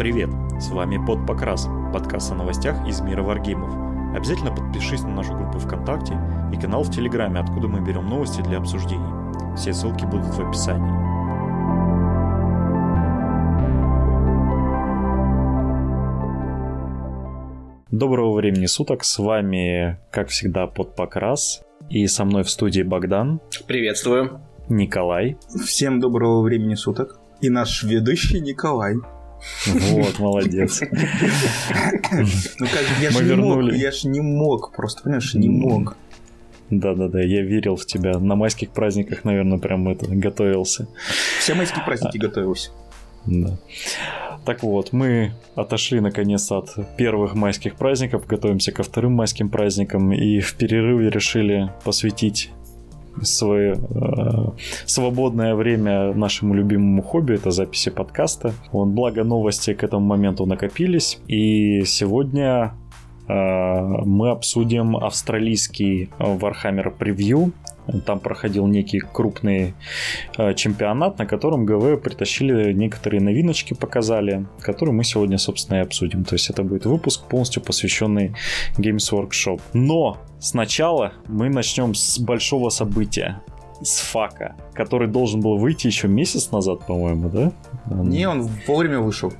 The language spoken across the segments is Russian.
Привет! С вами Под Покрас, подкаст о новостях из мира варгеймов. Обязательно подпишись на нашу группу ВКонтакте и канал в Телеграме, откуда мы берем новости для обсуждений. Все ссылки будут в описании. Доброго времени суток, с вами, как всегда, Под Покрас, и со мной в студии Богдан. Приветствую. Николай. Всем доброго времени суток. И наш ведущий Николай. Вот, молодец. Ну как, я же не мог, я же не мог, просто, понимаешь, не мог. Да-да-да, я верил в тебя. На майских праздниках, наверное, прям это готовился. Все майские праздники готовился. Да. Так вот, мы отошли наконец от первых майских праздников, готовимся ко вторым майским праздникам и в перерыве решили посвятить свое э, свободное время нашему любимому хобби, это записи подкаста. Вот, благо новости к этому моменту накопились, и сегодня э, мы обсудим австралийский Warhammer превью. Там проходил некий крупный э, чемпионат, на котором ГВ притащили некоторые новиночки, показали, которые мы сегодня, собственно, и обсудим. То есть это будет выпуск полностью посвященный Games Workshop. Но Сначала мы начнем с большого события, с фака, который должен был выйти еще месяц назад, по-моему, да? Не, он вовремя вышел.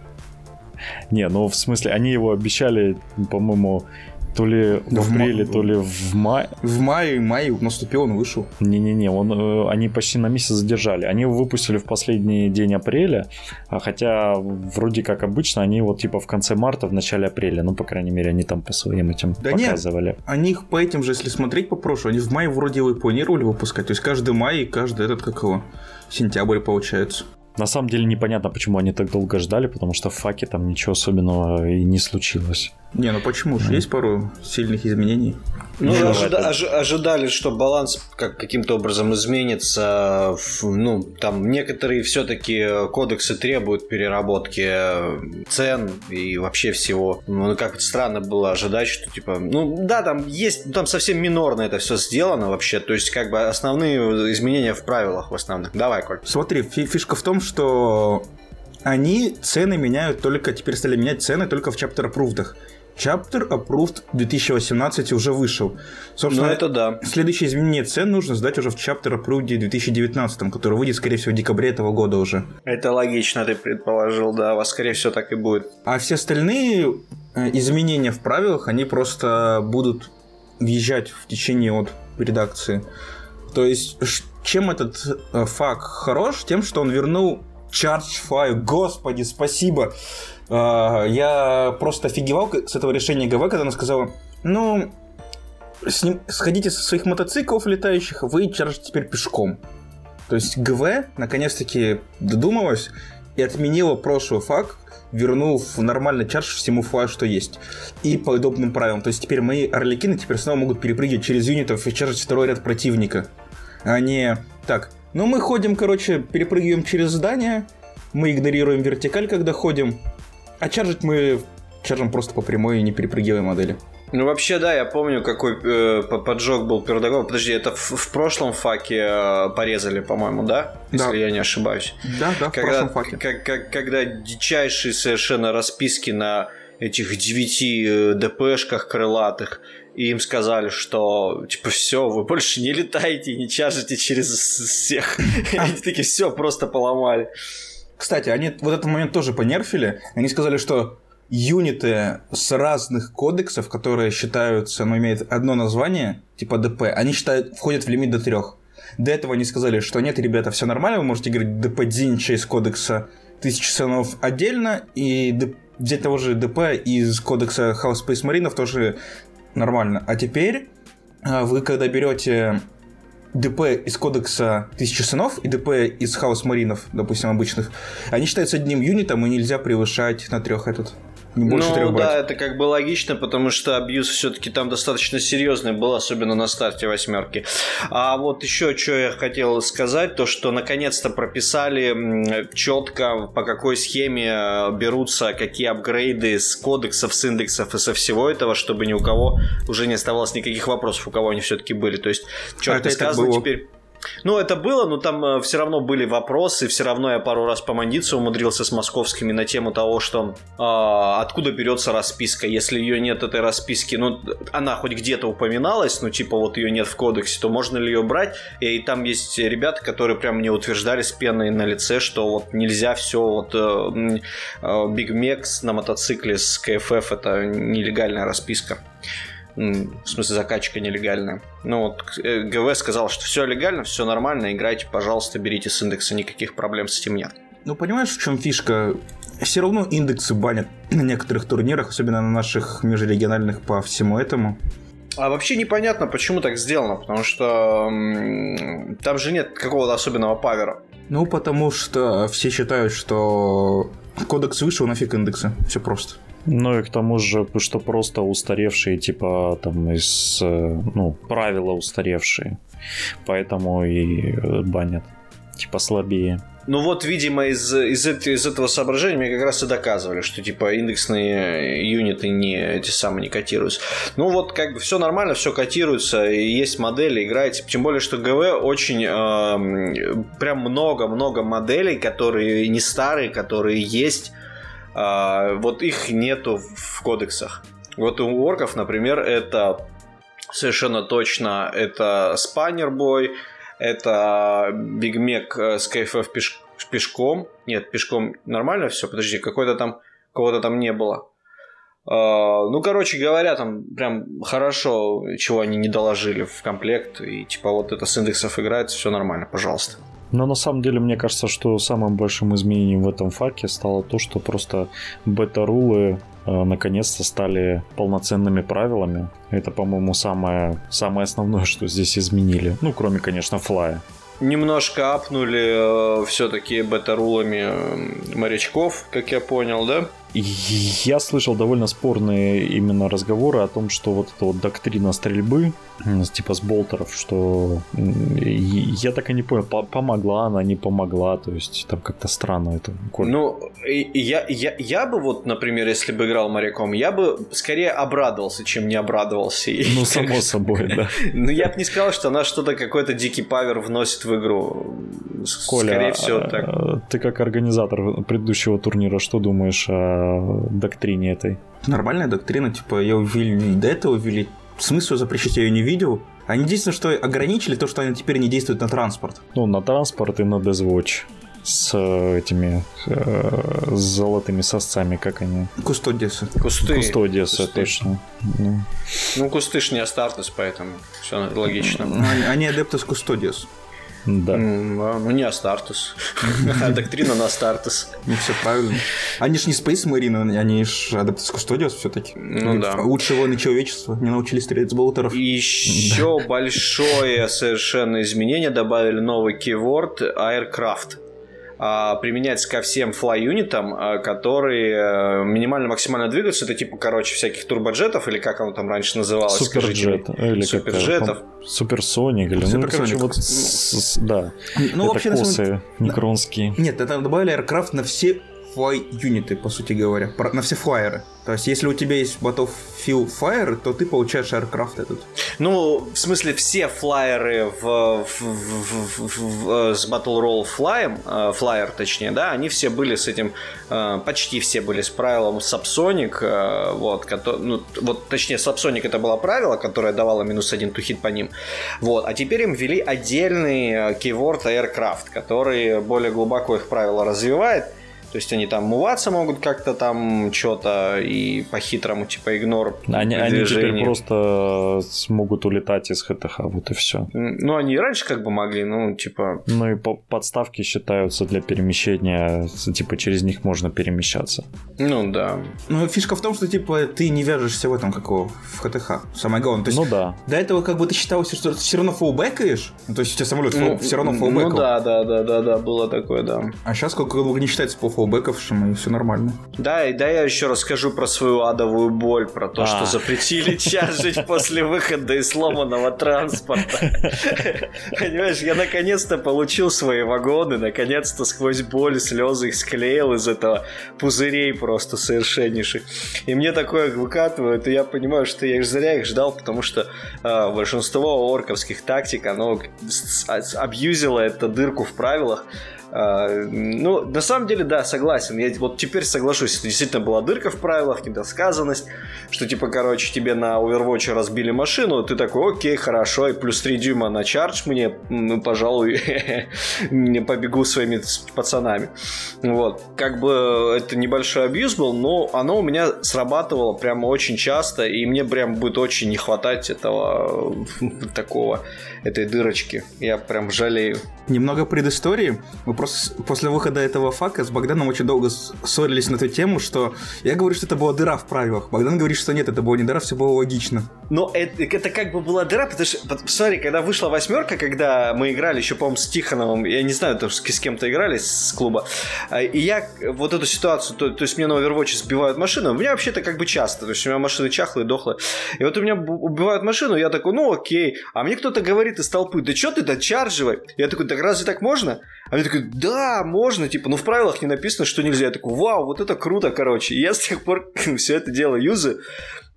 Не, ну в смысле, они его обещали, по-моему, то ли в апреле, то ли в мае. В мае, мае наступил, он вышел. Не-не-не, он, э, они почти на месяц задержали. Они его выпустили в последний день апреля, а хотя вроде как обычно они вот типа в конце марта, в начале апреля, ну, по крайней мере, они там по своим этим да показывали. Нет, они их по этим же, если смотреть по прошлому, они в мае вроде его и планировали выпускать, то есть каждый май и каждый этот, как его, сентябрь получается. На самом деле непонятно, почему они так долго ждали, потому что в факе там ничего особенного и не случилось. Не, ну почему же? Есть пару сильных изменений. Ну, ну ожида- ожи- ожидали, что баланс как- каким-то образом изменится. Ну, там некоторые все-таки кодексы требуют переработки цен и вообще всего. Ну, как странно было ожидать, что типа, ну да, там есть, там совсем минорно это все сделано вообще. То есть, как бы основные изменения в правилах в основном. Давай, Коль. Смотри, фишка в том, что они цены меняют только, теперь стали менять цены только в approved. Chapter Approved 2018 уже вышел. Собственно, ну, это да. Следующее изменение цен нужно сдать уже в Chapter Approved 2019, который выйдет, скорее всего, в декабре этого года уже. Это логично, ты предположил, да, вас, скорее всего, так и будет. А все остальные э, изменения в правилах, они просто будут въезжать в течение от редакции. То есть, чем этот э, факт хорош? Тем, что он вернул Charge File. Господи, спасибо. А, я просто офигевал с этого решения ГВ, когда она сказала, ну, с сходите со своих мотоциклов летающих, вы чаржите теперь пешком. То есть ГВ наконец-таки додумалась и отменила прошлый факт, вернув нормальный чарж всему флаю, что есть. И по удобным правилам. То есть теперь мои орликины теперь снова могут перепрыгивать через юнитов и чаржить второй ряд противника. А не так. Ну, мы ходим, короче, перепрыгиваем через здание, мы игнорируем вертикаль, когда ходим, а чаржить мы чаржим просто по прямой и не перепрыгивая модели. Ну, вообще, да, я помню, какой э, поджог был Пердагов. Подожди, это в, в прошлом факе э, порезали, по-моему, да? Если да. я не ошибаюсь. Да, да, в когда, прошлом факе. Как, как, когда дичайшие совершенно расписки на этих девяти э, ДПшках крылатых, и им сказали, что типа все, вы больше не летаете, не чаржите через всех. Они такие, все, просто поломали. Кстати, они вот этот момент тоже понерфили. Они сказали, что юниты с разных кодексов, которые считаются, ну, имеют одно название, типа ДП, они считают, входят в лимит до трех. До этого они сказали, что нет, ребята, все нормально, вы можете говорить ДП Дзинча из кодекса Тысячи Сынов отдельно, и взять того же ДП из кодекса House Space Marine тоже нормально. А теперь а, вы, когда берете ДП из кодекса Тысячи Сынов и ДП из Хаус Маринов, допустим, обычных, они считаются одним юнитом, и нельзя превышать на трех этот. Больше ну трех да, это как бы логично, потому что абьюз все-таки там достаточно серьезный был, особенно на старте восьмерки. А вот еще что я хотел сказать, то что наконец-то прописали четко по какой схеме э, берутся какие апгрейды с кодексов, с индексов и со всего этого, чтобы ни у кого уже не оставалось никаких вопросов, у кого они все-таки были. То есть четко а сказано теперь Ну, это было, но там э, все равно были вопросы, все равно я пару раз помандиться умудрился с московскими на тему того, что э, откуда берется расписка, если ее нет этой расписки, ну, она хоть где-то упоминалась, ну, типа вот ее нет в кодексе, то можно ли ее брать? И, там есть ребята, которые прям мне утверждали с пеной на лице, что вот нельзя все, вот э, Big Max на мотоцикле с КФФ это нелегальная расписка в смысле закачка нелегальная. Ну вот э, ГВ сказал, что все легально, все нормально, играйте, пожалуйста, берите с индекса, никаких проблем с этим нет. Ну понимаешь, в чем фишка? Все равно индексы банят на некоторых турнирах, особенно на наших межрегиональных по всему этому. А вообще непонятно, почему так сделано, потому что там же нет какого-то особенного павера. Ну, потому что все считают, что кодекс вышел, нафиг индексы. Все просто. Ну и к тому же, что просто устаревшие, типа, там, из, э, ну, правила устаревшие. Поэтому и банят. Типа, слабее. Ну вот, видимо, из, из, из этого соображения мне как раз и доказывали, что типа индексные юниты не эти самые не котируются. Ну вот, как бы все нормально, все котируется, есть модели, играете. Тем более, что ГВ очень э, прям много-много моделей, которые не старые, которые есть а, вот их нету в кодексах. Вот у орков, например, это совершенно точно это Спаннер Бой, это Биг Мек с КФФ пеш, пешком. Нет, пешком нормально все, подожди, какой-то там, кого-то там не было. Uh, ну, короче говоря, там прям хорошо, чего они не доложили в комплект. И типа вот это с индексов играется, все нормально, пожалуйста. Но на самом деле мне кажется, что самым большим изменением в этом факе стало то, что просто бета-рулы э, наконец-то стали полноценными правилами. Это, по-моему, самое, самое основное, что здесь изменили. Ну, кроме, конечно, флая немножко апнули э, все-таки бета-рулами э, морячков, как я понял, да? Я слышал довольно спорные именно разговоры о том, что вот эта вот доктрина стрельбы, типа с болтеров, что я так и не понял, помогла она, не помогла, то есть там как-то странно это. Ну, я, я, я бы вот, например, если бы играл моряком, я бы скорее обрадовался, чем не обрадовался. Ну, само собой, да. Ну, я бы не сказал, что она что-то, какой-то дикий павер вносит в игру. Коля, скорее всего, а, так. ты как организатор предыдущего турнира, что думаешь о доктрине этой? Нормальная доктрина, типа, ее ввели, до этого ввели. Смысла запрещать я ее не видел. Они единственное, что ограничили, то, что они теперь не действуют на транспорт. Ну, на транспорт и на Deathwatch с этими э, с золотыми сосцами, как они? Кустодисы. Кусты. Кустодисы, точно. Ну. ну, кусты ж не Astartes, поэтому все логично. Они, они Adeptus Custodes. Да. Ну, не Astartes. А доктрина на Astartes. Ну, все правильно. Они же не Space Marine, они же Adeptus Custodius все-таки. Ну да. Лучшие воины человечества. Не научились стрелять с болтеров. Еще большое совершенно изменение. Добавили новый кейворд Aircraft а, применяется ко всем флай-юнитам, а, которые э, минимально-максимально двигаются. Это типа, короче, всяких турбоджетов, или как оно там раньше называлось? Суперджет. Или Суперджетов. Суперсоник. Или, ну, короче, вот, с, да. Ну, это вообще, косы самом... некронские. Нет, это добавили Aircraft на все флай-юниты, по сути говоря, на все флайеры. То есть, если у тебя есть Battlefield Fire, то ты получаешь Aircraft этот. Ну, в смысле, все флайеры в, в, в, в, в, с Battle Roll флаем, э, флайер точнее, да, они все были с этим, э, почти все были с правилом Subsonic, э, вот, который, ну, вот, точнее, Subsonic это было правило, которое давало минус один тухит по ним, вот, а теперь им ввели отдельный keyword Aircraft, который более глубоко их правила развивает, то есть они там муваться могут как-то там что-то и по-хитрому типа игнор они, они теперь просто смогут улетать из ХТХ, вот и все. Ну, они и раньше как бы могли, ну, типа... Ну и подставки считаются для перемещения, типа через них можно перемещаться. Ну да. Ну, фишка в том, что типа ты не вяжешься в этом, какого, в ХТХ. Самое главное. То есть, ну да. До этого как бы ты считался, что ты все равно фоллбекаешь, ну, то есть у тебя самолет ну, все равно фоллбекал. Ну да, да, да, да, да, было такое, да. А сейчас как бы не считается по зафолбековшим, и все нормально. Да, и да, я еще расскажу про свою адовую боль, про то, а. что запретили чаржить после выхода из сломанного транспорта. Понимаешь, я наконец-то получил свои вагоны, наконец-то сквозь боль, слезы их склеил из этого пузырей просто совершеннейших. И мне такое выкатывают, и я понимаю, что я их зря их ждал, потому что э, большинство орковских тактик, оно абьюзило эту дырку в правилах, а, ну, на самом деле, да, согласен. Я вот теперь соглашусь, это действительно была дырка в правилах, недосказанность, что типа, короче, тебе на Overwatch разбили машину, ты такой, окей, хорошо, и плюс 3 дюйма на чардж мне, ну, пожалуй, не побегу своими пацанами. Вот. Как бы это небольшой абьюз был, но оно у меня срабатывало прямо очень часто, и мне прям будет очень не хватать этого такого, этой дырочки. Я прям жалею. Немного предыстории. Мы просто после выхода этого фака с Богданом очень долго ссорились на эту тему, что я говорю, что это была дыра в правилах. Богдан говорит, что нет, это была не дыра, все было логично. Но это, это как бы была дыра, потому что, смотри, когда вышла восьмерка, когда мы играли еще, по-моему, с Тихоновым, я не знаю, с, с кем-то играли с клуба, а, и я вот эту ситуацию, то, то есть мне на Overwatch сбивают машину, у меня вообще-то как бы часто, то есть у меня машины чахлые, дохлые, и вот у меня убивают машину, я такой, ну окей, а мне кто-то говорит из толпы, да что ты, да чарживай, я такой, так разве так можно? А я такой, да, можно, типа, ну в правилах не написано, что нельзя. Я такой, вау, вот это круто, короче. И я с тех пор все это дело юзаю.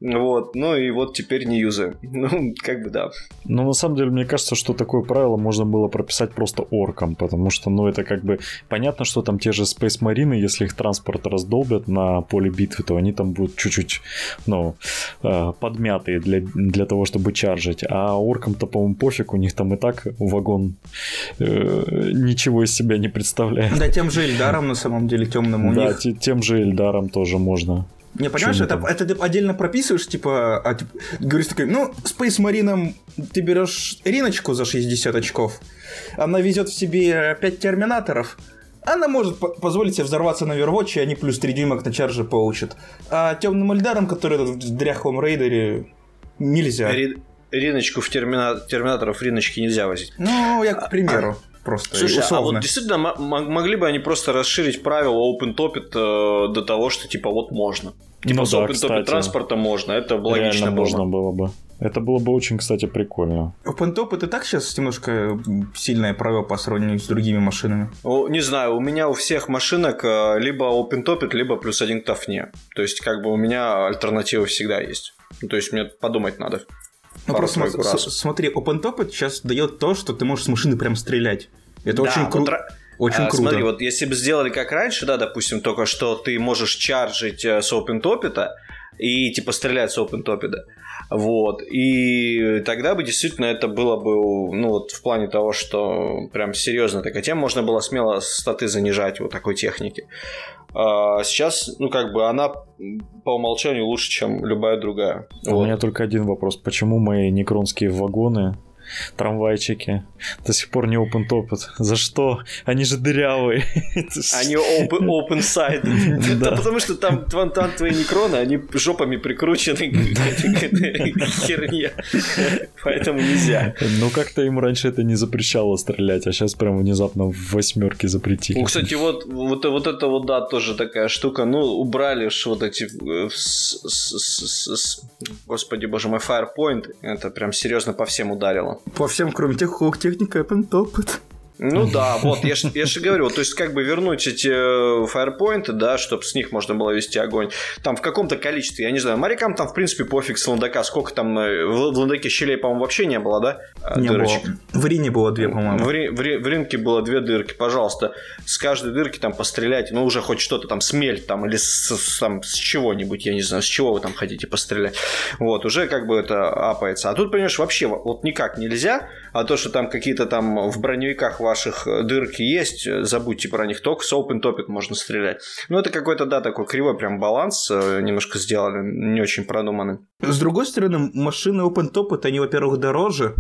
Вот, ну и вот теперь не юзаю. Ну, как бы да. Ну, на самом деле, мне кажется, что такое правило можно было прописать просто орком, потому что, ну, это как бы понятно, что там те же Space Marine, если их транспорт раздолбят на поле битвы, то они там будут чуть-чуть, ну, э, подмятые для, для того, чтобы чаржить. А оркам-то, по-моему, пофиг, у них там и так вагон э, ничего из себя не представляет. Да, тем же Эльдаром, на самом деле, темным у да, них. Да, тем же Эльдаром тоже можно. Не, понимаешь, это, это ты отдельно прописываешь, типа, а, типа, говоришь такой, ну, Space Marine ты берешь Риночку за 60 очков, она везет в себе 5 терминаторов, она может позволить себе взорваться на Overwatch, и они плюс 3 дюйма на чарже получат. А темным Эльдаром, который в дряхлом рейдере, нельзя. Ри... Риночку в термина... терминаторов Риночки нельзя возить. Ну, я к примеру. А, просто Слушай, условно. а вот действительно могли бы они просто расширить правила Open Topit э, до того, что типа вот можно. Типа ну, с да, Open Topit транспорта можно, это логично было. можно было бы. Это было бы очень, кстати, прикольно. OpenTop это так сейчас немножко сильное правило по сравнению с другими машинами? О, не знаю, у меня у всех машинок э, либо OpenTop, либо плюс один к тафне. То есть, как бы у меня альтернатива всегда есть. То есть, мне подумать надо. Ну просто с- смотри, OpenTop сейчас дает то, что ты можешь с машины прям стрелять. Это да, очень круто. Вот... Очень а, круто. Смотри, вот если бы сделали как раньше, да, допустим, только что ты можешь чаржить э, с OpenTop и типа стрелять с OpenTop, вот. И тогда бы действительно это было бы, ну вот в плане того, что прям серьезно такая тема, можно было смело статы занижать вот такой техники. А сейчас, ну как бы она по умолчанию лучше, чем любая другая. А вот. У меня только один вопрос. Почему мои некронские вагоны трамвайчики. До сих пор не open topet. За что? Они же дырявые. Они open, open side. Да. потому что там, там, там твои некроны, они жопами прикручены к херне. Поэтому нельзя. Ну, как-то им раньше это не запрещало стрелять, а сейчас прям внезапно в восьмерке запретили. Ну, кстати, вот, вот, вот это вот, да, тоже такая штука. Ну, убрали вот эти... Э, господи боже мой, Firepoint. Это прям серьезно по всем ударило. По всем, кроме тех, у техника Open Topet. Ну да, вот, я же я говорю, то есть как бы вернуть эти э, фаерпоинты, да, чтобы с них можно было вести огонь, там в каком-то количестве, я не знаю, морякам там в принципе пофиг с ландака, сколько там, э, в, ландаке щелей, по-моему, вообще не было, да? А, не Дырочек. было. В Рине было две, по-моему. В, в, в Ринке было две дырки, пожалуйста, с каждой дырки там пострелять, ну уже хоть что-то там смель там или с, с, там, с чего-нибудь, я не знаю, с чего вы там хотите пострелять, вот, уже как бы это апается, а тут, понимаешь, вообще вот никак нельзя, а то, что там какие-то там в броневиках ваших э, дырки есть, э, забудьте про них, только с open topic можно стрелять. Ну, это какой-то, да, такой кривой прям баланс э, немножко сделали, не очень продуманный. С другой стороны, машины open topic, они, во-первых, дороже,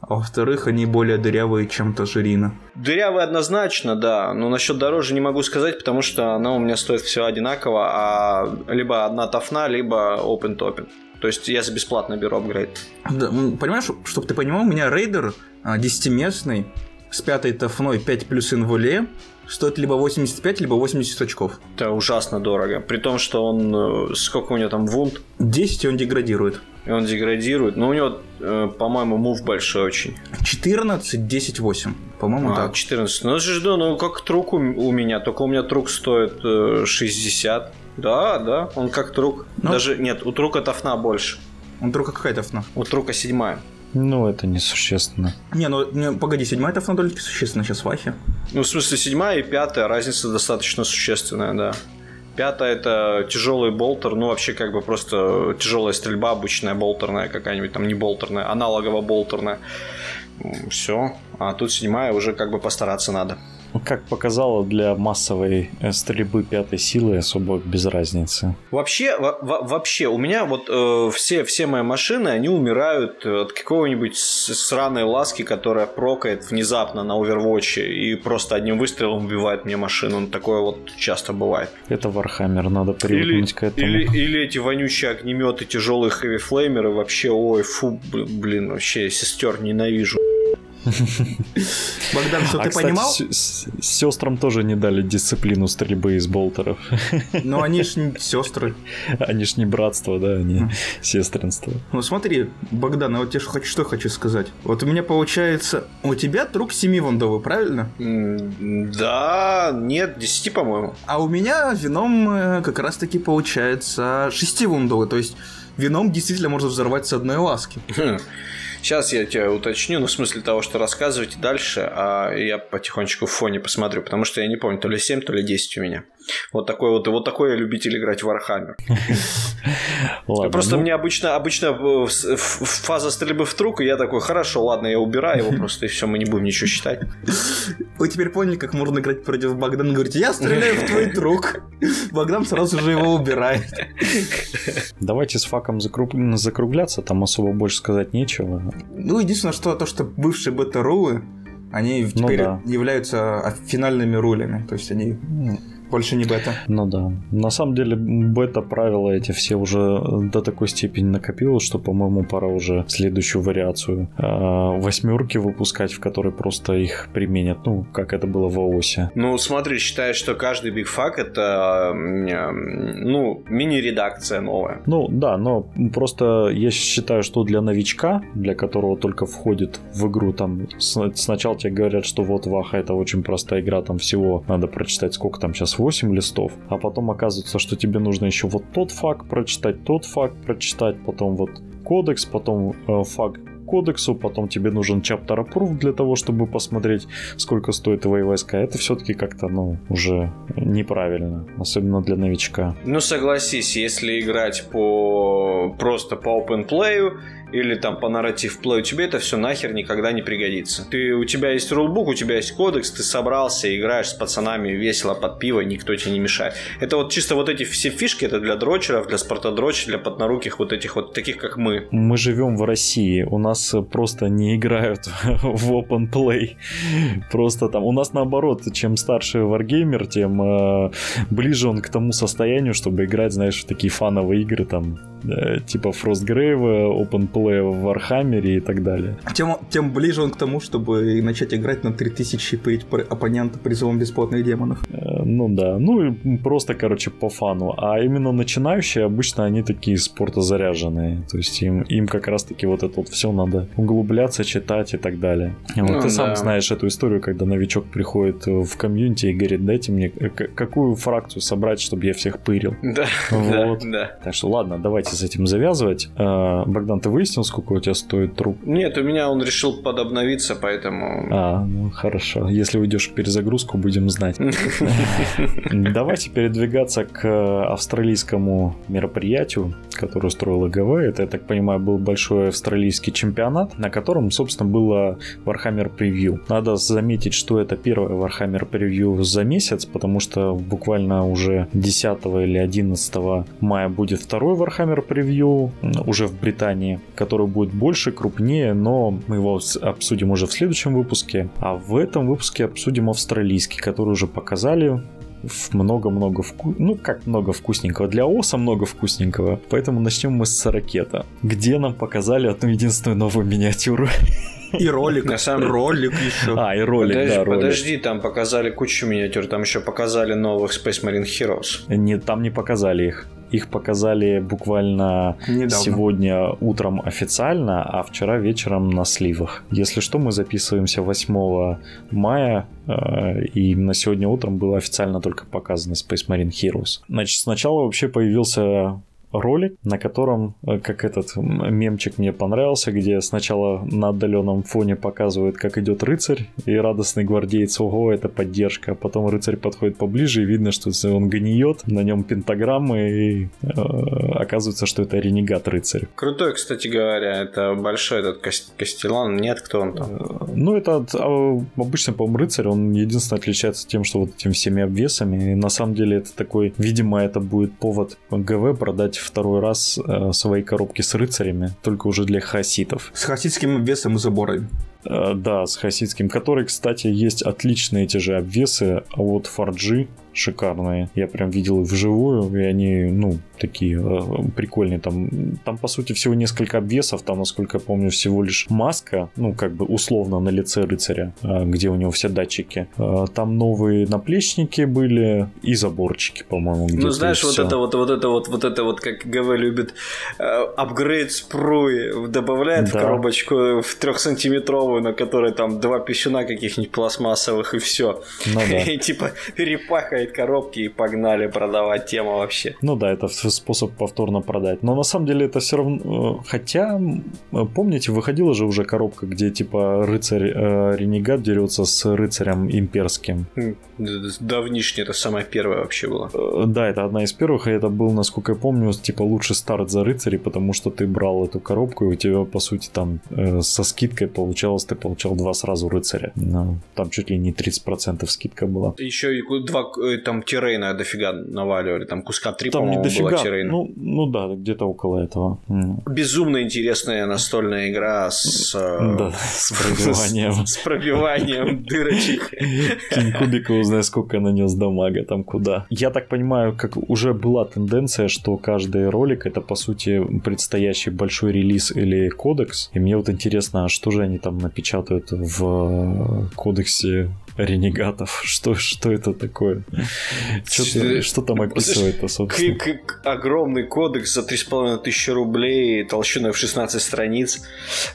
а во-вторых, они более дырявые, чем Тажирина. Дырявые однозначно, да. Но насчет дороже не могу сказать, потому что она у меня стоит все одинаково, а либо одна тафна, либо open topping. То есть я за бесплатно беру апгрейд. Да, понимаешь, чтобы ты понимал, у меня рейдер 10-местный с пятой тафной 5 плюс инволе стоит либо 85, либо 80 очков. Это ужасно дорого. При том, что он... Э, сколько у него там вунт? 10, и он деградирует. И он деградирует. Но у него, э, по-моему, мув большой очень. 14, 10, 8. По-моему, а, так. 14. Ну, же, ну как трук у, у меня. Только у меня трук стоит э, 60. Да, да, он как трук. Ну, Даже, нет, у трука тафна больше. У трука какая тафна? У трука седьмая. Ну, это несущественно. Не, ну, не, погоди, седьмая тафна довольно существенно сейчас в Ахе. Ну, в смысле, седьмая и пятая разница достаточно существенная, да. Пятая это тяжелый болтер, ну вообще как бы просто тяжелая стрельба, обычная болтерная какая-нибудь, там не болтерная, аналогово болтерная. Все. А тут седьмая уже как бы постараться надо. Как показало, для массовой э, стрельбы пятой силы особо без разницы. Вообще, вообще, у меня вот э, все, все мои машины, они умирают от какого-нибудь сраной ласки, которая прокает внезапно на Overwatch и просто одним выстрелом убивает мне машину. Ну, такое вот часто бывает. Это Warhammer, надо привыкнуть или, к этому. Или, или эти вонючие огнеметы, тяжелые хэви-флеймеры, вообще, ой, фу, блин, вообще сестер ненавижу. Богдан, что а, ты кстати, понимал? С- сестрам тоже не дали дисциплину стрельбы из болтеров. Ну, они ж не сестры. Они ж не братство, да, они сестринство. Ну, смотри, Богдан, я вот тебе что хочу сказать. Вот у меня получается... У тебя друг 7 вандовый, правильно? Да, нет, 10, по-моему. А у меня вином э, как раз-таки получается 6 вундовый, то есть вином действительно можно взорвать с одной ласки. Сейчас я тебя уточню, ну, в смысле того, что рассказывайте дальше, а я потихонечку в фоне посмотрю, потому что я не помню, то ли 7, то ли 10 у меня. Вот такой вот, вот такой я любитель играть в Warhammer. Ладно, просто ну... мне обычно, обычно э, фаза стрельбы в трук, и я такой, хорошо, ладно, я убираю его просто, и все, мы не будем ничего считать. Вы теперь поняли, как можно играть против Богдана? Говорите, я стреляю в твой трук. Богдан сразу же его убирает. Давайте с факом закругляться, там особо больше сказать нечего. Ну, единственное, что то, что бывшие бета-рулы, они ну, теперь да. являются финальными рулями. То есть они ну, больше не бета. Ну да. На самом деле бета правила эти все уже до такой степени накопилось, что, по-моему, пора уже следующую вариацию э, восьмерки выпускать, в которой просто их применят, ну, как это было в ООСе. Ну, смотри, считаю, что каждый Fuck это, ну, мини-редакция новая. Ну, да, но просто я считаю, что для новичка, для которого только входит в игру, там, сначала тебе говорят, что вот Ваха это очень простая игра, там всего надо прочитать, сколько там сейчас 8 листов, а потом оказывается, что тебе нужно еще вот тот факт прочитать, тот факт прочитать, потом вот кодекс, потом э, факт кодексу, потом тебе нужен chapter approve для того, чтобы посмотреть, сколько стоит твои войска. Это все-таки как-то, ну, уже неправильно, особенно для новичка. Ну, согласись, если играть по просто по open play, или там по нарратив плею, тебе это все нахер никогда не пригодится. Ты, у тебя есть рулбук, у тебя есть кодекс, ты собрался, играешь с пацанами весело под пиво, никто тебе не мешает. Это вот чисто вот эти все фишки, это для дрочеров, для спортодрочей, для поднаруких вот этих вот таких, как мы. Мы живем в России, у нас просто не играют в open play. Просто там, у нас наоборот, чем старше варгеймер, тем э, ближе он к тому состоянию, чтобы играть, знаешь, в такие фановые игры, там, типа Frostgrave, open play в Вархаммере и так далее. Тем, тем ближе он к тому, чтобы начать играть на 3000 оппонента призывом бесплатных демонов. Э, ну да, ну и просто, короче, по фану. А именно начинающие обычно они такие спортозаряженные. То есть им, им как раз-таки вот это вот все надо углубляться, читать и так далее. Вот ну, ты да. сам знаешь эту историю, когда новичок приходит в комьюнити и говорит, дайте мне э, какую фракцию собрать, чтобы я всех пырил. Да, вот. да, да. Так что ладно, давайте с этим завязывать. Э, Богдан, ты выяснил, выяснил, сколько у тебя стоит труп? Нет, у меня он решил подобновиться, поэтому... А, ну хорошо. Если уйдешь в перезагрузку, будем знать. Давайте передвигаться к австралийскому мероприятию, которое устроила ГВ. Это, я так понимаю, был большой австралийский чемпионат, на котором, собственно, было Warhammer Preview. Надо заметить, что это первое Warhammer Preview за месяц, потому что буквально уже 10 или 11 мая будет второй Warhammer Preview уже в Британии, который будет больше, крупнее, но мы его обсудим уже в следующем выпуске. А в этом выпуске обсудим австралийский, который уже показали много-много вку... Ну, как много вкусненького. Для ОСа много вкусненького. Поэтому начнем мы с ракета, где нам показали одну единственную новую миниатюру. И ролик. На самом... Ролик еще. А, и ролик, подожди, да, ролик. Подожди, там показали кучу миниатюр, там еще показали новых Space Marine Heroes. Не, там не показали их. Их показали буквально Недавно. сегодня утром официально, а вчера вечером на сливах. Если что, мы записываемся 8 мая, э, и на сегодня утром было официально только показано Space Marine Heroes. Значит, сначала вообще появился ролик, на котором, э, как этот мемчик мне понравился, где сначала на отдаленном фоне показывают, как идет рыцарь, и радостный гвардеец, ого, это поддержка, а потом рыцарь подходит поближе, и видно, что он гниет, на нем пентаграммы, и э, оказывается, что это ренегат рыцарь. Крутой, кстати говоря, это большой этот Кастелан, нет, кто он там? Э, ну, это а, обычно, по-моему, рыцарь, он единственное отличается тем, что вот этими всеми обвесами, и на самом деле это такой, видимо, это будет повод ГВ продать второй раз э, свои коробки с рыцарями, только уже для хаситов. С хасидским весом и заборами. Э, да, с хасидским, который, кстати, есть отличные эти же обвесы а вот Форджи шикарные. Я прям видел их вживую, и они, ну, такие э, прикольные. Там, там, по сути, всего несколько обвесов. Там, насколько я помню, всего лишь маска, ну, как бы условно на лице рыцаря, э, где у него все датчики. Э, там новые наплечники были и заборчики, по-моему, Ну, знаешь, вот это вот, вот это вот, вот это вот, как ГВ любит, апгрейд спруи добавляет да. в коробочку в трехсантиметровую, на которой там два пищуна каких-нибудь пластмассовых и все. Ну, да. И типа перепахает коробки и погнали продавать тему вообще. Ну да, это способ повторно продать. Но на самом деле это все равно... Э, хотя, помните, выходила же уже коробка, где типа рыцарь э, Ренегат дерется с рыцарем имперским. Давнишний, это самая первая вообще была. Э, да, это одна из первых, и это был, насколько я помню, типа лучший старт за рыцарей, потому что ты брал эту коробку, и у тебя, по сути, там э, со скидкой получалось, ты получал два сразу рыцаря. Ну, там чуть ли не 30% скидка была. Еще и два э, там тирейна дофига наваливали, там куска три, там по-моему, не дофига, была Ну, ну да, где-то около этого. Безумно интересная настольная игра с... Э, да, с пробиванием. С пробиванием дырочек. Кинь кубика, узнай, сколько нанес дамага, там куда. Я так понимаю, как уже была тенденция, что каждый ролик это, по сути, предстоящий большой релиз или кодекс. И мне вот интересно, а что же они там напечатают в кодексе ренегатов. Что, что это такое? Что, что там описывает-то, собственно? К, к, огромный кодекс за 3,5 тысячи рублей, толщиной в 16 страниц,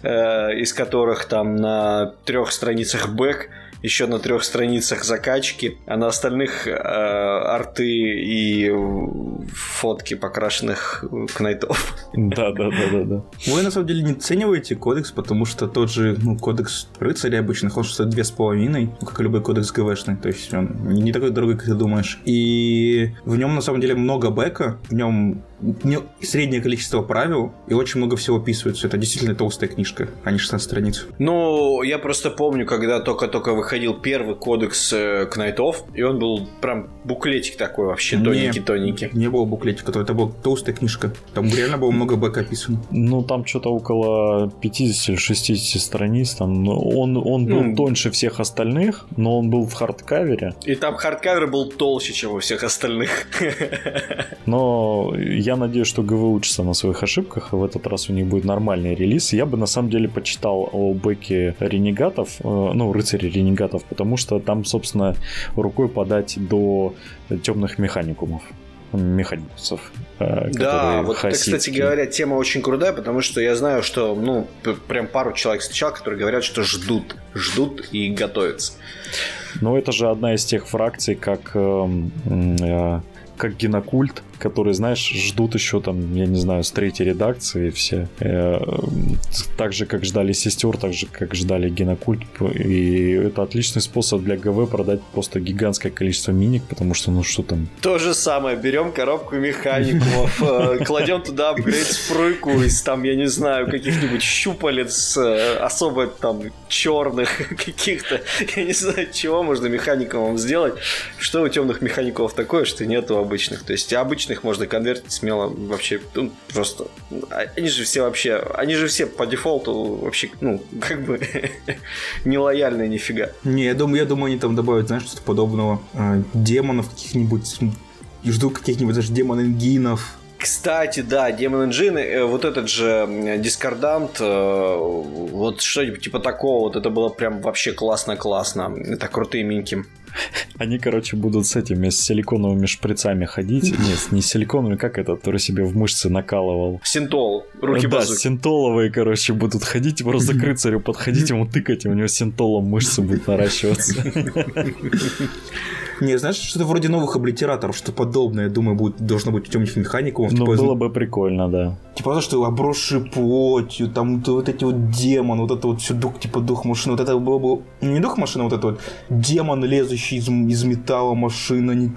э, из которых там на трех страницах бэк, еще на трех страницах закачки, а на остальных э, арты и фотки покрашенных кнайтов. Да, да, да, да, да. Вы на самом деле не оцениваете кодекс, потому что тот же ну, кодекс рыцаря обычных, он стоит две с половиной, ну, как и любой кодекс ГВшный, то есть он не такой дорогой, как ты думаешь. И в нем на самом деле много бэка, в нем среднее количество правил и очень много всего описывается. Это действительно толстая книжка, а не 16 страниц. Ну, я просто помню, когда только-только выходил первый кодекс э, Кнайтов, и он был прям буклетик такой вообще, тоненький-тоненький. Не, не было буклетика, это была толстая книжка. Там реально было много бэка описано. Ну, там что-то около 50 или 60 страниц. Там, он, он был ну, тоньше всех остальных, но он был в хардкавере. И там hardcover был толще, чем у всех остальных. Но я надеюсь, что ГВ учится на своих ошибках, и в этот раз у них будет нормальный релиз. Я бы на самом деле почитал о бэке ренегатов, э, ну, рыцарей ренегатов, потому что там, собственно, рукой подать до темных механикумов механикусов. Э, да, вот это, кстати говоря, тема очень крутая, потому что я знаю, что, ну, прям пару человек встречал, которые говорят, что ждут, ждут и готовятся. Ну, это же одна из тех фракций, как эм, э, как генокульт, которые, знаешь, ждут еще там, я не знаю, с третьей редакции все. Э, так же, как ждали сестер, так же, как ждали генокульт. И это отличный способ для ГВ продать просто гигантское количество миник, потому что, ну что там... То же самое, берем коробку механиков, э, кладем туда апгрейд спруйку из там, я не знаю, каких-нибудь щупалец э, особо там черных каких-то, я не знаю, чего можно механикам сделать. Что у темных механиков такое, что нету обычных. То есть обычных можно конвертить смело вообще ну, просто. Они же все вообще, они же все по дефолту вообще, ну, как бы не лояльные нифига. Не, я думаю, я думаю, они там добавят, знаешь, что-то подобного. Э, демонов каких-нибудь, жду каких-нибудь даже демон-ингинов, Кстати, да, Demon Engine, э, вот этот же дискордант, э, вот что-нибудь типа такого, вот это было прям вообще классно-классно. Это крутые минки. Они, короче, будут с этими с силиконовыми шприцами ходить. Нет, не силиконовыми, как этот, который себе в мышцы накалывал. Синтол, руки Да, синтоловые, короче, будут ходить, просто к рыцарю подходить, ему тыкать, и у него синтолом мышцы будут наращиваться. Не, знаешь, что-то вроде новых облитераторов, что подобное, думаю, будет, должно быть у темных механикумов. Ну, типа, было бы прикольно, да. Типа то, что обросший плотью, там вот, вот эти вот демоны, вот это вот все дух, типа дух машины, вот это было бы не дух машины, а вот это вот демон, лезущий из, из металла машина. Не...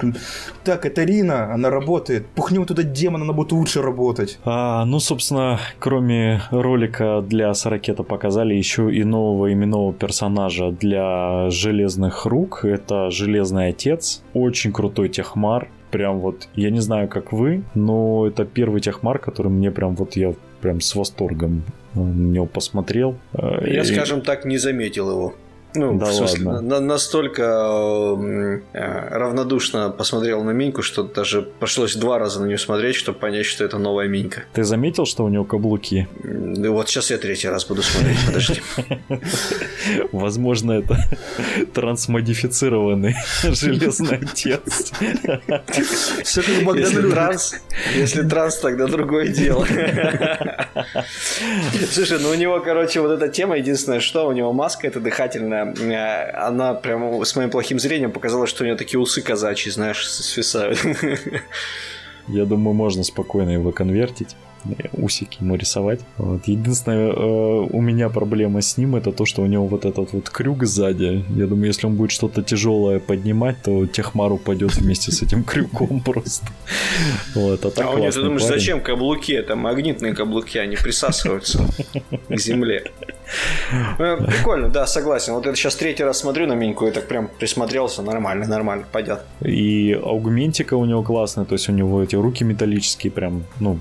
Так, это Рина, она работает. Пухнем туда демона, она будет лучше работать. А, ну, собственно, кроме ролика для Сорокета показали еще и нового именного персонажа для Железных Рук. Это Железный Отец. Очень крутой техмар. Прям вот, я не знаю, как вы, но это первый техмар, который мне прям вот я прям с восторгом на него посмотрел. Э, Я, И- скажем так, не заметил его. Ну, Да в смысле, ладно. на- настолько м, э, равнодушно посмотрел на Миньку, что даже пришлось два раза на нее смотреть, чтобы понять, что это новая Минька. Ты заметил, что у него каблуки? Да Вот сейчас я третий раз буду смотреть, подожди. Возможно, это трансмодифицированный Железный Отец. Все как Богдан транс, если транс, тогда другое дело. Слушай, ну у него, короче, вот эта тема, единственное, что у него маска эта дыхательная, она прям с моим плохим зрением показала, что у него такие усы казачьи, знаешь, свисают. Я думаю, можно спокойно его конвертить. Э, Усики ему рисовать. Вот. Единственное, э, у меня проблема с ним это то, что у него вот этот вот крюк сзади. Я думаю, если он будет что-то тяжелое поднимать, то техмар упадет вместе с этим крюком просто. Вот, а так А у него, ты думаешь, парень. зачем каблуки? Это магнитные каблуки, они присасываются к земле. Э, Прикольно, да, согласен. Вот это сейчас третий раз смотрю на Миньку и так прям присмотрелся. Нормально, нормально, пойдет. И аугментика у него классная, то есть у него эти руки металлические, прям, ну,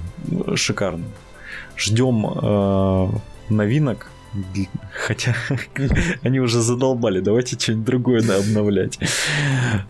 шикарно. Ждем э, новинок. Хотя они уже задолбали, давайте что-нибудь другое на- обновлять.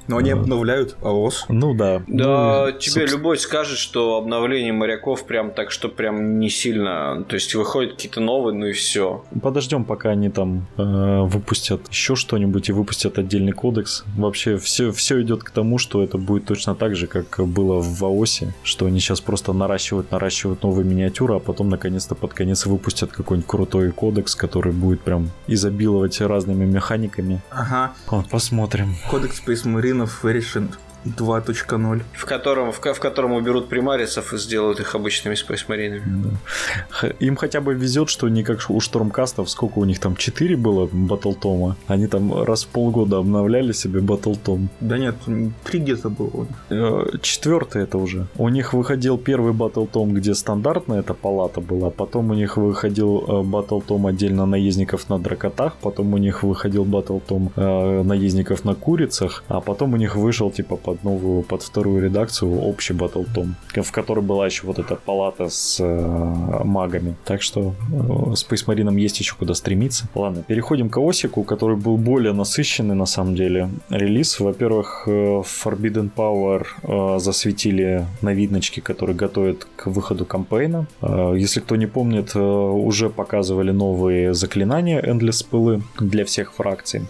Но они обновляют АОС. Ну да. Да, Ну, тебе собственно, любой скажет, что обновление моряков прям так, что прям не сильно. То есть выходят какие-то новые, ну и все. Подождем, пока они там э, выпустят еще что-нибудь и выпустят отдельный кодекс. Вообще все, все идет к тому, что это будет точно так же, как было в ВАОСе, что они сейчас просто наращивают, наращивают новые миниатюры, а потом наконец-то под конец выпустят какой-нибудь крутой кодекс, который будет прям изобиловать разными механиками. Ага. Вот, посмотрим. Кодекс Space Marine Version 2.0. В котором, в, в котором уберут примарисов и сделают их обычными спейсмаринами. Да. Им хотя бы везет, что не как у Штурмкастов, сколько у них там 4 было Батлтома. Они там раз в полгода обновляли себе Батлтом. Да нет, три где-то было. Э, Четвертый это уже. У них выходил первый Battle Том, где стандартная эта палата была. Потом у них выходил э, Battle Том отдельно наездников на дракотах. Потом у них выходил Battle Том э, наездников на курицах. А потом у них вышел типа под новую, под вторую редакцию общий Battle Том, в которой была еще вот эта палата с э, магами. Так что э, Space Marine есть еще куда стремиться. Ладно, переходим к Осику, который был более насыщенный на самом деле релиз. Во-первых, э, Forbidden Power э, засветили новиночки, которые готовят к выходу кампейна. Э, Если кто не помнит, э, уже показывали новые заклинания Endless Пылы для всех фракций.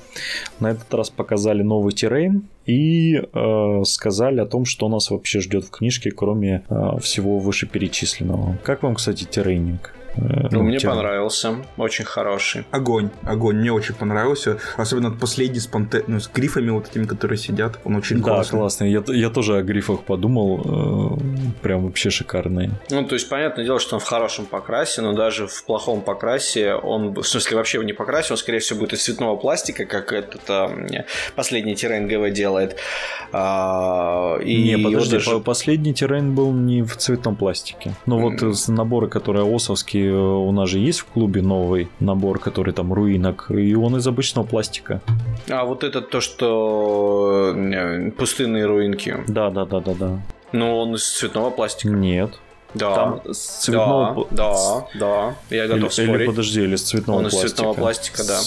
На этот раз показали новый террейн и э, сказали о том, что нас вообще ждет в книжке, кроме э, всего вышеперечисленного. Как вам, кстати, террейнинг? Э, Ну, мне террейн. понравился. Очень хороший. Огонь, огонь, мне очень понравился. Особенно последний с, панте... ну, с грифами вот этими, которые сидят. Он очень Да, классный. классный. Я, я тоже о грифах подумал. э, прям вообще шикарные. Ну, то есть, понятное дело, что он в хорошем покрасе, но даже в плохом покрасе он, в смысле, вообще не покрасе, он, скорее всего, будет из цветного пластика, как этот а, последний террейн ГВ делает. А, и не, подожди, вот даже- по- последний террейн был не в цветном пластике. Ну вот наборы, которые осовские, э, у нас же есть в клубе новый набор, который там руинок, и он из обычного пластика. А вот это то, что э, пустынные руинки. Да, да, да, да, да. Ну, он из цветного пластика. Нет. Да. Там с цветного... Да, да, да. Я готов или, спорить. Или подожди, или с цветного он пластика. из цветного пластика, да.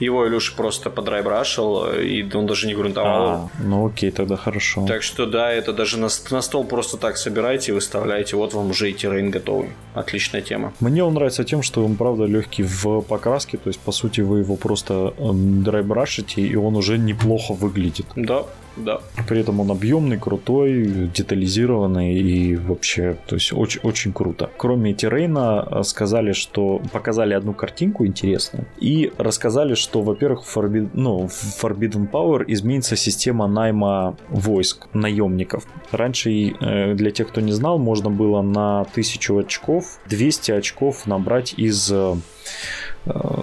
Его Илюша просто подрайбрашил, и он даже не грунтовал. А, ну окей, тогда хорошо. Так что да, это даже на, на стол просто так собираете и выставляете. Вот вам уже и террейн готовый. Отличная тема. Мне он нравится тем, что он правда легкий в покраске, то есть по сути вы его просто эм, драйбрашите, и он уже неплохо выглядит. Да, да. При этом он объемный, крутой, детализированный и вообще, то есть очень, очень круто. Кроме террейна э, сказали, что показали одну картинку интересную и рассказали, что, во-первых, в Forbidden, ну, в Forbidden Power изменится система найма войск, наемников. Раньше, э, для тех, кто не знал, можно было на 1000 очков 200 очков набрать из э,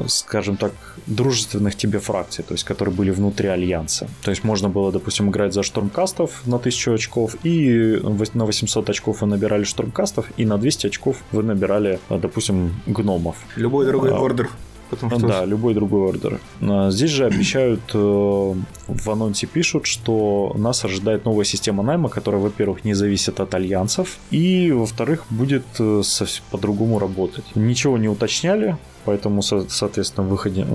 скажем так, дружественных тебе фракций, то есть которые были внутри Альянса. То есть можно было, допустим, играть за штурмкастов на 1000 очков, и на 800 очков вы набирали штурмкастов, и на 200 очков вы набирали, допустим, гномов. Любой другой а, ордер. Потому что... Да, любой другой ордер. Здесь же обещают, э, в анонсе пишут, что нас ожидает новая система найма, которая, во-первых, не зависит от альянсов, и, во-вторых, будет э, по-другому работать. Ничего не уточняли, Поэтому, соответственно, выходе,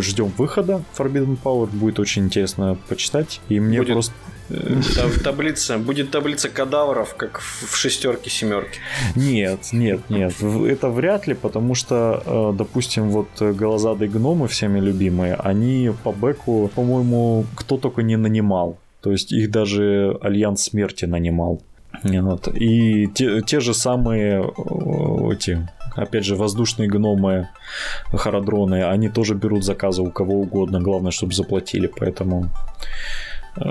ждем выхода Forbidden Power. Будет очень интересно почитать. И мне будет, просто... Таблица, будет таблица кадавров, как в шестерке, семерке. Нет, нет, нет. Это вряд ли, потому что, э, допустим, вот голозадые гномы, всеми любимые, они по бэку, по-моему, кто только не нанимал. То есть их даже Альянс Смерти нанимал. Вот. И те, те же самые э, эти опять же, воздушные гномы, харадроны, они тоже берут заказы у кого угодно, главное, чтобы заплатили, поэтому э,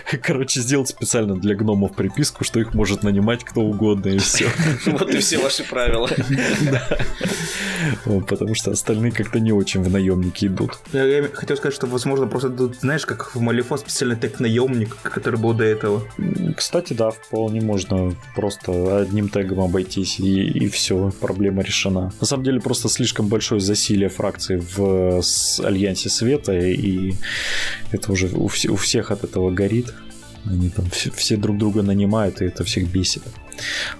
Короче, сделать специально для гномов приписку, что их может нанимать кто угодно, и все. Вот и все ваши правила. Потому что остальные как-то не очень в наемники идут. Я хотел сказать, что, возможно, просто тут, знаешь, как в Малифо специальный тег наемник, который был до этого. Кстати, да, вполне можно просто одним тегом обойтись, и, и все, проблема решена. На самом деле, просто слишком большое засилие фракций в Альянсе Света, и это уже у, у всех от этого горит. Они там все, все друг друга нанимают, и это всех бесит.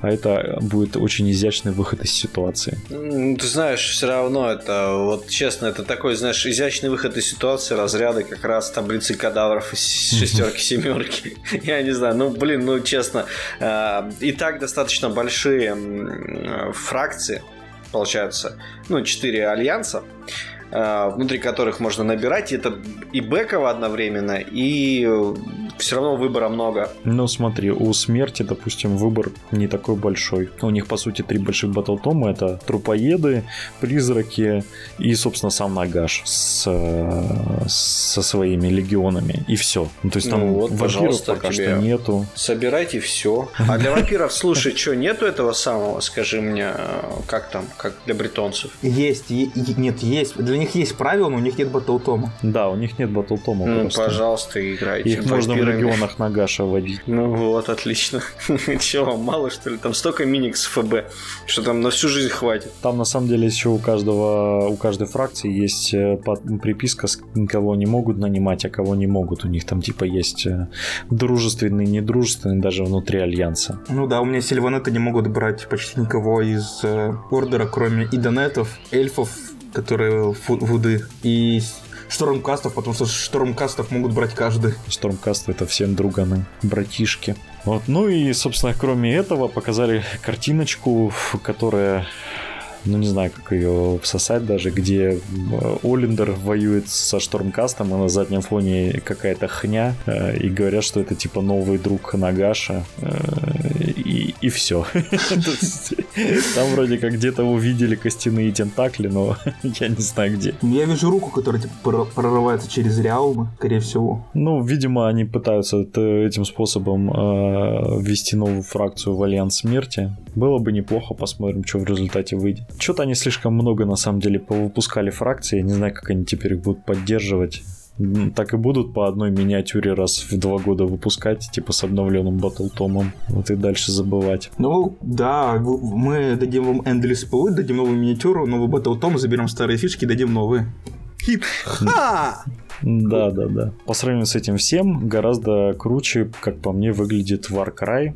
А это будет очень изящный выход из ситуации. Ты знаешь, все равно это, вот честно, это такой, знаешь, изящный выход из ситуации разряда как раз таблицы кадавров из шестерки, семерки. Я не знаю, ну, блин, ну, честно, э, и так достаточно большие фракции, получается, ну, четыре альянса, внутри которых можно набирать, и это и бэково одновременно, и все равно выбора много. Ну смотри, у смерти, допустим, выбор не такой большой. У них, по сути, три больших батлтома. Это трупоеды, призраки и, собственно, сам Нагаш с, со своими легионами. И все. Ну, то есть там ну, вот, вампиров пока что нету. Собирайте все. А для вампиров, слушай, что, нету этого самого, скажи мне, как там, как для бретонцев? Есть, нет, есть. Для них есть правила, но у них нет батлтома. Да, у них нет батлтома. Ну, пожалуйста, играйте. Их можно в регионах Нагаша водить. Ну вот, отлично. Чего, вам мало что ли? Там столько миникс ФБ, что там на всю жизнь хватит. Там на самом деле еще у каждого, у каждой фракции есть э, приписка, кого не могут нанимать, а кого не могут. У них там типа есть э, дружественные, недружественные даже внутри альянса. Ну да, у меня сильванеты не могут брать почти никого из э, ордера, кроме идонетов, эльфов, которые вуды, и Штормкастов, потому что Штормкастов могут брать каждый. Штормкаст это всем друганы, братишки. Вот, ну и, собственно, кроме этого показали картиночку, которая ну не знаю, как ее всосать даже, где э, Оллендер воюет со Штормкастом, и на заднем фоне какая-то хня, э, и говорят, что это типа новый друг Нагаша, э, и, все. Там вроде как где-то увидели костяные тентакли, но я не знаю где. Я вижу руку, которая типа прорывается через реалмы, скорее всего. Ну, видимо, они пытаются этим способом ввести новую фракцию в Альянс Смерти. Было бы неплохо, посмотрим, что в результате выйдет. Что-то они слишком много, на самом деле, повыпускали фракции. Не знаю, как они теперь их будут поддерживать. Так и будут по одной миниатюре раз в два года выпускать, типа с обновленным батлтомом. Вот и дальше забывать. Ну, да, мы дадим вам Endless Spell, дадим новую миниатюру, новый battletome, заберем старые фишки, дадим новые. Хит. Ха! Да, да, да. По сравнению с этим всем, гораздо круче, как по мне, выглядит Warcry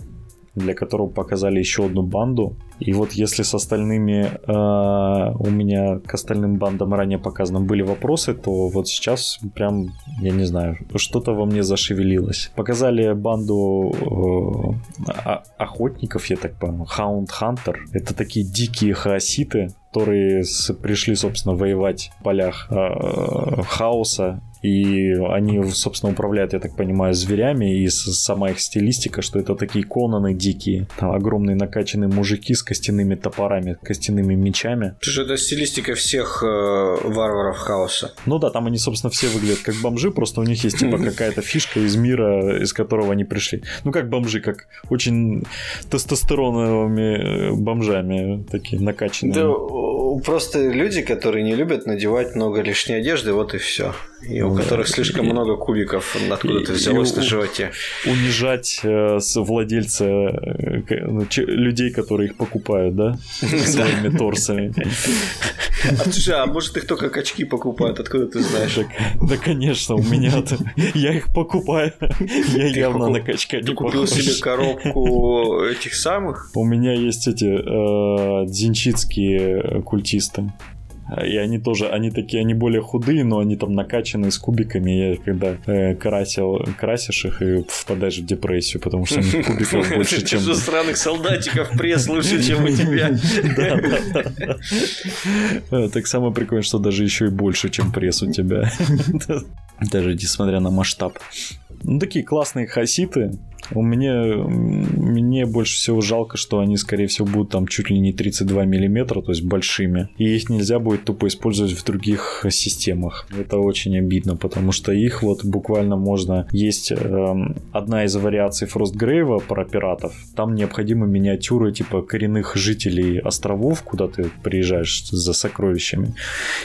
для которого показали еще одну банду. И вот если с остальными э, у меня к остальным бандам ранее показанным были вопросы, то вот сейчас прям, я не знаю, что-то во мне зашевелилось. Показали банду э, охотников, я так понял, Hound Hunter. Это такие дикие хаоситы, которые пришли, собственно, воевать в полях э, хаоса и они, собственно, управляют, я так понимаю, зверями, и сама их стилистика, что это такие конаны дикие, там огромные накачанные мужики с костяными топорами, костяными мечами. Же это стилистика всех э, варваров хаоса. Ну да, там они, собственно, все выглядят как бомжи, просто у них есть типа какая-то фишка из мира, из которого они пришли. Ну как бомжи, как очень тестостероновыми э, бомжами, такие накачанные. Да, просто люди, которые не любят надевать много лишней одежды, вот и все. И у которых слишком много кубиков откуда-то взялось на животе. Унижать э, владельца э, ну, людей, которые их покупают, да? Своими торсами. А, а может их только качки покупают, откуда ты знаешь? Да, конечно, у меня я их покупаю. Я явно на качка не купил себе коробку этих самых? У меня есть эти э, дзинчитские культисты. И они тоже, они такие, они более худые, но они там накачанные с кубиками. Я когда э, красил, красишь их и впадаешь в депрессию, потому что у них кубиков больше, чем... Ты странных солдатиков пресс лучше, чем у тебя. Да. Так самое прикольное, что даже еще и больше, чем пресс у тебя. Даже несмотря на масштаб. Ну, такие классные хаситы. Меня мне больше всего жалко, что они, скорее всего, будут там чуть ли не 32 миллиметра, то есть большими. И их нельзя будет тупо использовать в других системах. Это очень обидно, потому что их вот буквально можно... Есть э, одна из вариаций Фростгрейва про пиратов. Там необходимы миниатюры типа коренных жителей островов, куда ты приезжаешь за сокровищами.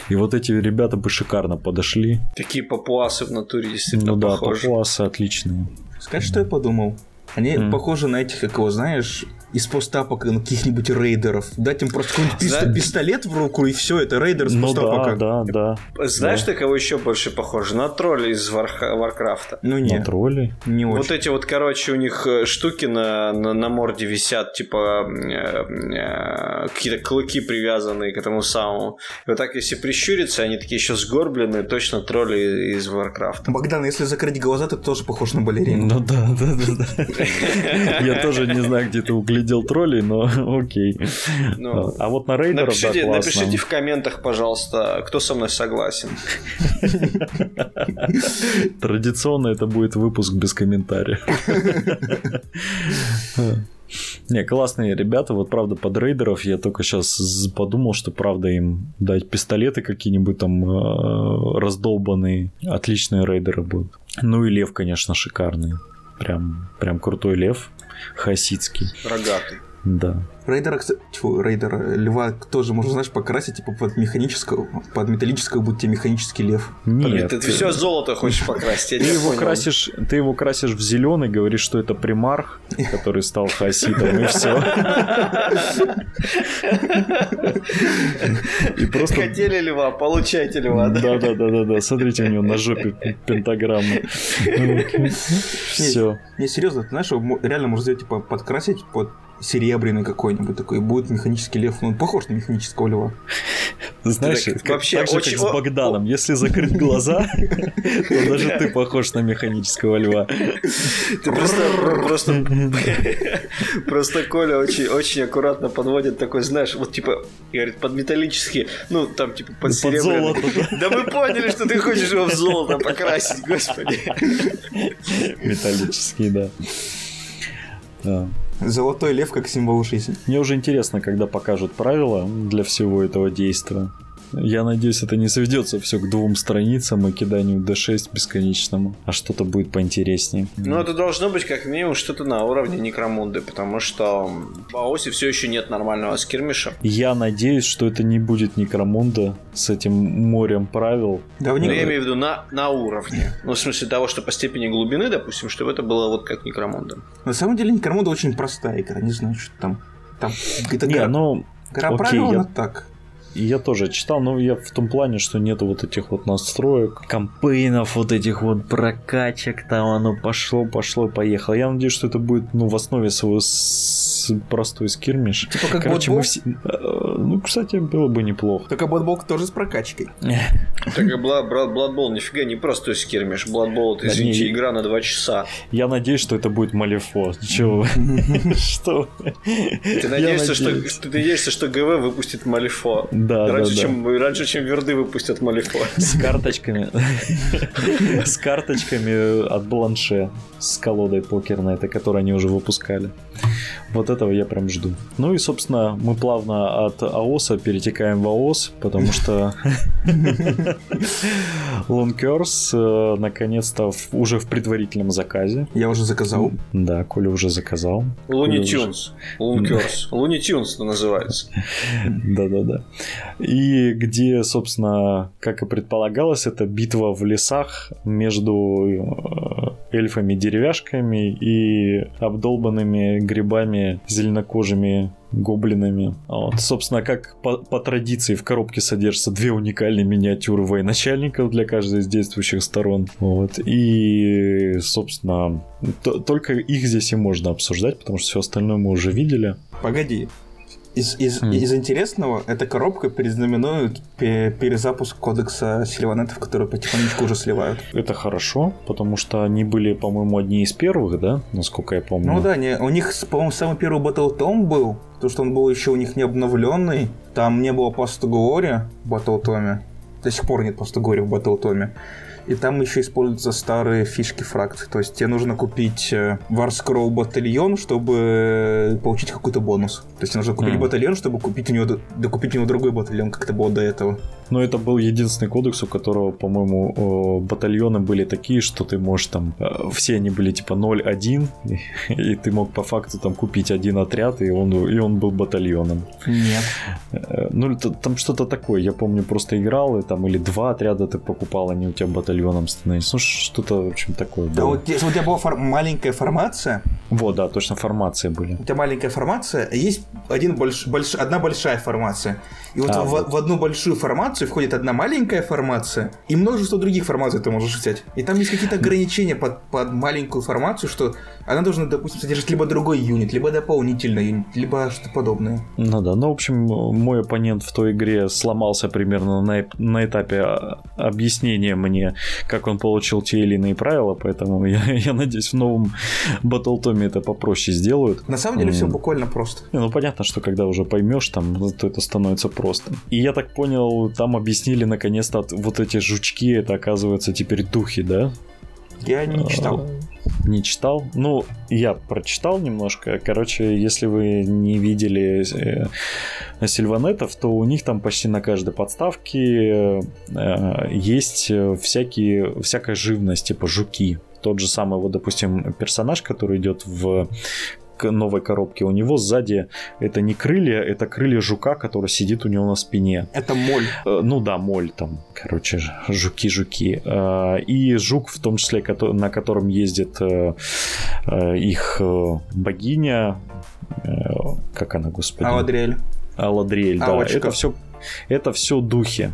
И вот эти ребята бы шикарно подошли. Такие папуасы в натуре действительно Ну да, похожи. папуасы отличные. Сказать, что я подумал? Они м похожи на этих, как его знаешь, из постапок каких-нибудь рейдеров. Дать им просто какой-нибудь Зна... пистолет в руку, и все, это рейдер из ну, постапока. Да, да, да. Знаешь, да. ты кого еще больше похоже? На тролли из. Варкрафта. Ну нет. На тролли? Не очень. Вот эти вот, короче, у них э, штуки на, на, на морде висят, типа э, э, какие-то клыки привязанные к этому самому. И вот так, если прищуриться, они такие еще сгорбленные, точно тролли из Варкрафта. Богдан, если закрыть глаза, ты тоже похож на балерину. Ну да, да, да. да. Я тоже не знаю, где ты углядел видел троллей, но окей. Ну, а вот на рейдеров, напишите, да, классно. Напишите в комментах, пожалуйста, кто со мной согласен. Традиционно это будет выпуск без комментариев. Не, классные ребята, вот правда под рейдеров я только сейчас подумал, что правда им дать пистолеты какие-нибудь там э, раздолбанные, отличные рейдеры будут. Ну и лев, конечно, шикарный, прям, прям крутой лев хасидский. Рогатый. Да. Рейдера, кстати, тьфу, рейдера льва тоже можно, знаешь, покрасить, типа под механического, под металлического будет тебе механический лев. Нет. Ты, ты все золото хочешь покрасить. Ты его красишь, ты его красишь в зеленый, говоришь, что это примарх, который стал хасидом, и все. И просто... Хотели льва, получайте льва, да? Да, да, да, да, да. Смотрите, у него на жопе пентаграмма. Все. Не, серьезно, ты знаешь, реально можно сделать, типа, подкрасить под серебряный какой-нибудь такой, будет механический лев, ну он похож на механического льва. Знаешь, так, как, вообще так же, очень... как с Богданом, если закрыть глаза, то даже ты похож на механического льва. Ты просто, просто, просто Коля очень, очень аккуратно подводит такой, знаешь, вот типа, говорит, под металлический, ну там типа под серебряный. Да мы поняли, что ты хочешь его в золото покрасить, господи. Металлический, да. Золотой лев как символ жизни. Мне уже интересно, когда покажут правила для всего этого действия. Я надеюсь, это не сведется все к двум страницам и киданию D6 бесконечному, а что-то будет поинтереснее. Ну, это должно быть как минимум что-то на уровне Некромунды, потому что в Аосе все еще нет нормального скирмиша. Я надеюсь, что это не будет Некромунда с этим морем правил. Да, не... я имею в виду на, на уровне. Ну, в смысле того, что по степени глубины, допустим, чтобы это было вот как Некромунда. На самом деле Некромунда очень простая игра, не знаю, что там. Там это не, гора... ну... Гора окей, правил, я... так. Я тоже читал, но я в том плане, что нету вот этих вот настроек, кампейнов, вот этих вот прокачек, там оно пошло, пошло, поехало. Я надеюсь, что это будет, ну, в основе своего с... простой скирмиш. Типа как Короче, мы все... Э, ну, кстати, было бы неплохо. Только Blood тоже с прокачкой. Так и Blood Bowl нифига не простой скирмиш. Blood Bowl, это, извините, игра на два часа. Я надеюсь, что это будет Малифо. Чего? Что ты надеешься, что ГВ выпустит Малифо? Да, раньше, да, чем, раньше, чем Верды выпустят Малифо. С карточками. С карточками от Бланше. С колодой покерной, это которую они уже выпускали. Вот этого я прям жду. Ну и, собственно, мы плавно от АОСа перетекаем в АОС, потому что Лункерс э, наконец-то уже в предварительном заказе. Я уже заказал. Да, Коля уже заказал. Луни Тюнс. Лункерс. Луни Тюнс называется. Да-да-да. И где, собственно, как и предполагалось, это битва в лесах между э, эльфами-деревяшками и обдолбанными грибами зеленокожими гоблинами. Вот. Собственно, как по, по традиции в коробке содержатся две уникальные миниатюры военачальников для каждой из действующих сторон. Вот. И, собственно, только их здесь и можно обсуждать, потому что все остальное мы уже видели. Погоди, из, из, mm. из интересного, эта коробка перезнаменует перезапуск кодекса сильванетов, которые потихонечку уже сливают. Это хорошо, потому что они были, по-моему, одни из первых, да, насколько я помню. Ну да, не, у них, по-моему, самый первый Battle Tom был, потому что он был еще у них не обновленный, там не было Past Glory в Battle Tom, до сих пор нет Past Glory в Battle Tom и там еще используются старые фишки фракций. То есть тебе нужно купить э, батальон, чтобы получить какой-то бонус. То есть нужно купить mm. батальон, чтобы купить у него, докупить у него другой батальон, как это было до этого. Но это был единственный кодекс, у которого, по-моему, батальоны были такие, что ты можешь там... Э, все они были типа 0-1, и ты мог по факту там купить один отряд, и он, и он был батальоном. Нет. Э, ну, там что-то такое. Я помню, просто играл, и там или два отряда ты покупал, они у тебя батальоном становились. Ну, что-то, в общем, такое было. Да, вот, у тебя была фор- маленькая формация. Вот, да, точно формации были. У тебя маленькая формация, а есть один больш, больш, одна большая формация. И вот, а, в, вот в одну большую формацию входит одна маленькая формация, и множество других формаций ты можешь взять. И там есть какие-то ограничения под, под маленькую формацию, что она должна, допустим, содержать либо другой юнит, либо дополнительный юнит, либо что-то подобное. Ну да, ну, в общем, мой оппонент в той игре сломался примерно на, на этапе а, объяснения мне, как он получил те или иные правила, поэтому я, я надеюсь, в новом Battle это попроще сделают. На самом деле, mm. все буквально просто. Ну, понятно, что когда уже поймешь, там, то это становится просто. И я так понял, там объяснили наконец-то вот эти жучки, это оказывается теперь духи, да? Я не читал. Не читал? Ну, я прочитал немножко. Короче, если вы не видели э, сильванетов, то у них там почти на каждой подставке э, есть всякие, всякая живность, типа жуки тот же самый, вот, допустим, персонаж, который идет в новой коробке, у него сзади это не крылья, это крылья жука, который сидит у него на спине. Это моль. Э, ну да, моль там, короче, жуки-жуки. Э, и жук, в том числе, на котором ездит э, их богиня, как она, господи? Аладриэль. Аладриэль, да. Это все, это все духи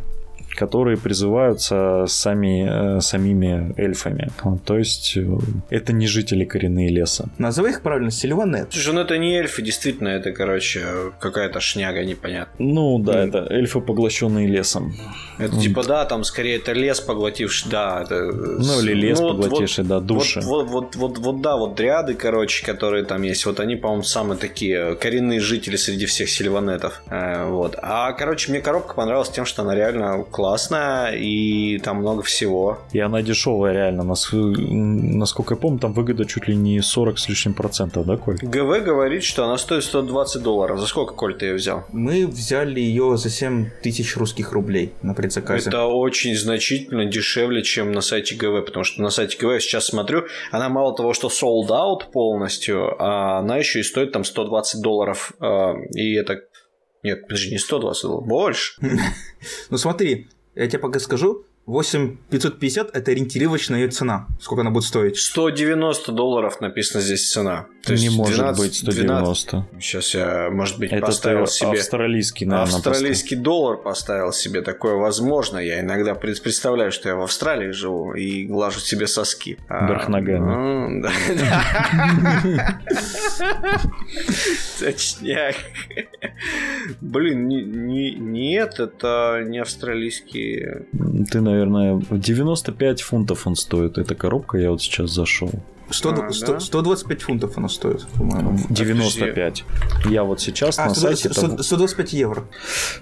которые призываются сами, э, самими эльфами. То есть э, это не жители коренные леса. Назови их правильно, Сильванет. Слушай, ну это не эльфы, действительно, это, короче, какая-то шняга непонятная. Ну да, mm. это эльфы, поглощенные лесом. Это mm. типа, да, там скорее это лес поглотивший, да. Это... Ну или лес ну, поглотивший, вот, да, души. Вот, вот, вот, вот, вот, да, вот дриады, короче, которые там есть, вот они, по-моему, самые такие коренные жители среди всех сильванетов. Э, вот. А, короче, мне коробка понравилась тем, что она реально классная классная, и там много всего. И она дешевая, реально. Насколько я помню, там выгода чуть ли не 40 с лишним процентов, да, Коль? ГВ говорит, что она стоит 120 долларов. За сколько, Коль, ты ее взял? Мы взяли ее за 7 тысяч русских рублей на предзаказе. Это очень значительно дешевле, чем на сайте ГВ, потому что на сайте ГВ я сейчас смотрю, она мало того, что sold out полностью, а она еще и стоит там 120 долларов. А, и это нет, подожди, не 120 долларов, больше. Ну смотри, я тебе пока скажу, 8550 это ориентировочная ее цена. Сколько она будет стоить? 190 долларов написано здесь цена. То не может 12, быть 190. 12. Сейчас я, может быть, это поставил себе... австралийский, наверное, Австралийский поставил. доллар поставил себе. Такое возможно. Я иногда представляю, что я в Австралии живу и глажу себе соски. Вверх а, ногами. Точняк. Блин, нет, это не австралийские. Ты, наверное, 95 фунтов он стоит. Эта коробка, я вот сейчас зашел. 100, а, 100, да? 125 фунтов она стоит, по-моему. 95. Я вот сейчас а, на 100, сайте... 100, 125 евро.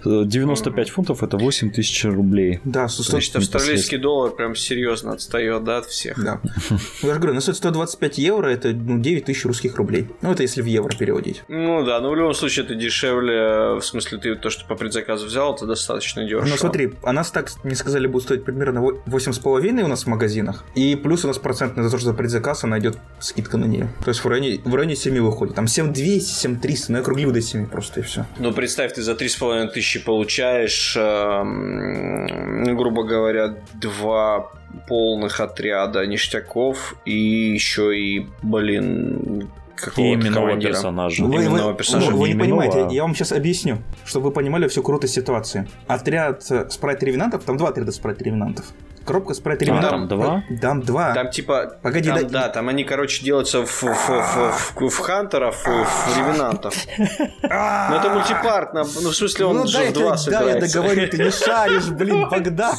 95 фунтов это 8 тысяч рублей. Да, 100, Значит, австралийский доллар прям серьезно отстает, да, от всех. Да. Ну, я же говорю, на 125 евро это ну, 9 тысяч русских рублей. Ну, это если в евро переводить. Ну да, но в любом случае это дешевле. В смысле, ты то, что по предзаказу взял, это достаточно дешево. Ну смотри, а нас так, не сказали, будет стоить примерно 8,5 у нас в магазинах. И плюс у нас процентный за то, что за предзаказ она идет скидка на нее. То есть в районе, в районе 7 выходит. Там 7200, 7300, но я округлил до 7 просто и все. Ну, представь, ты за 3,5 тысячи получаешь, э, грубо говоря, два полных отряда ништяков и еще и, блин, какого-то командира. персонажа. Вы, вы, персонажа. Вы, вы не понимаете, я вам сейчас объясню, чтобы вы понимали всю крутость ситуации. Отряд спрайт-ревенантов, там два отряда спрайт-ревенантов. Коробка спрайт а, там два? Там два. Там типа... Погоди, там, да, да, там они, короче, делаются в, в, в, в, в хантеров в ревенантов. Ну это мультипарт, ну в смысле он ну, же в два Да, я договорю, ты не шаришь, блин, Богдан.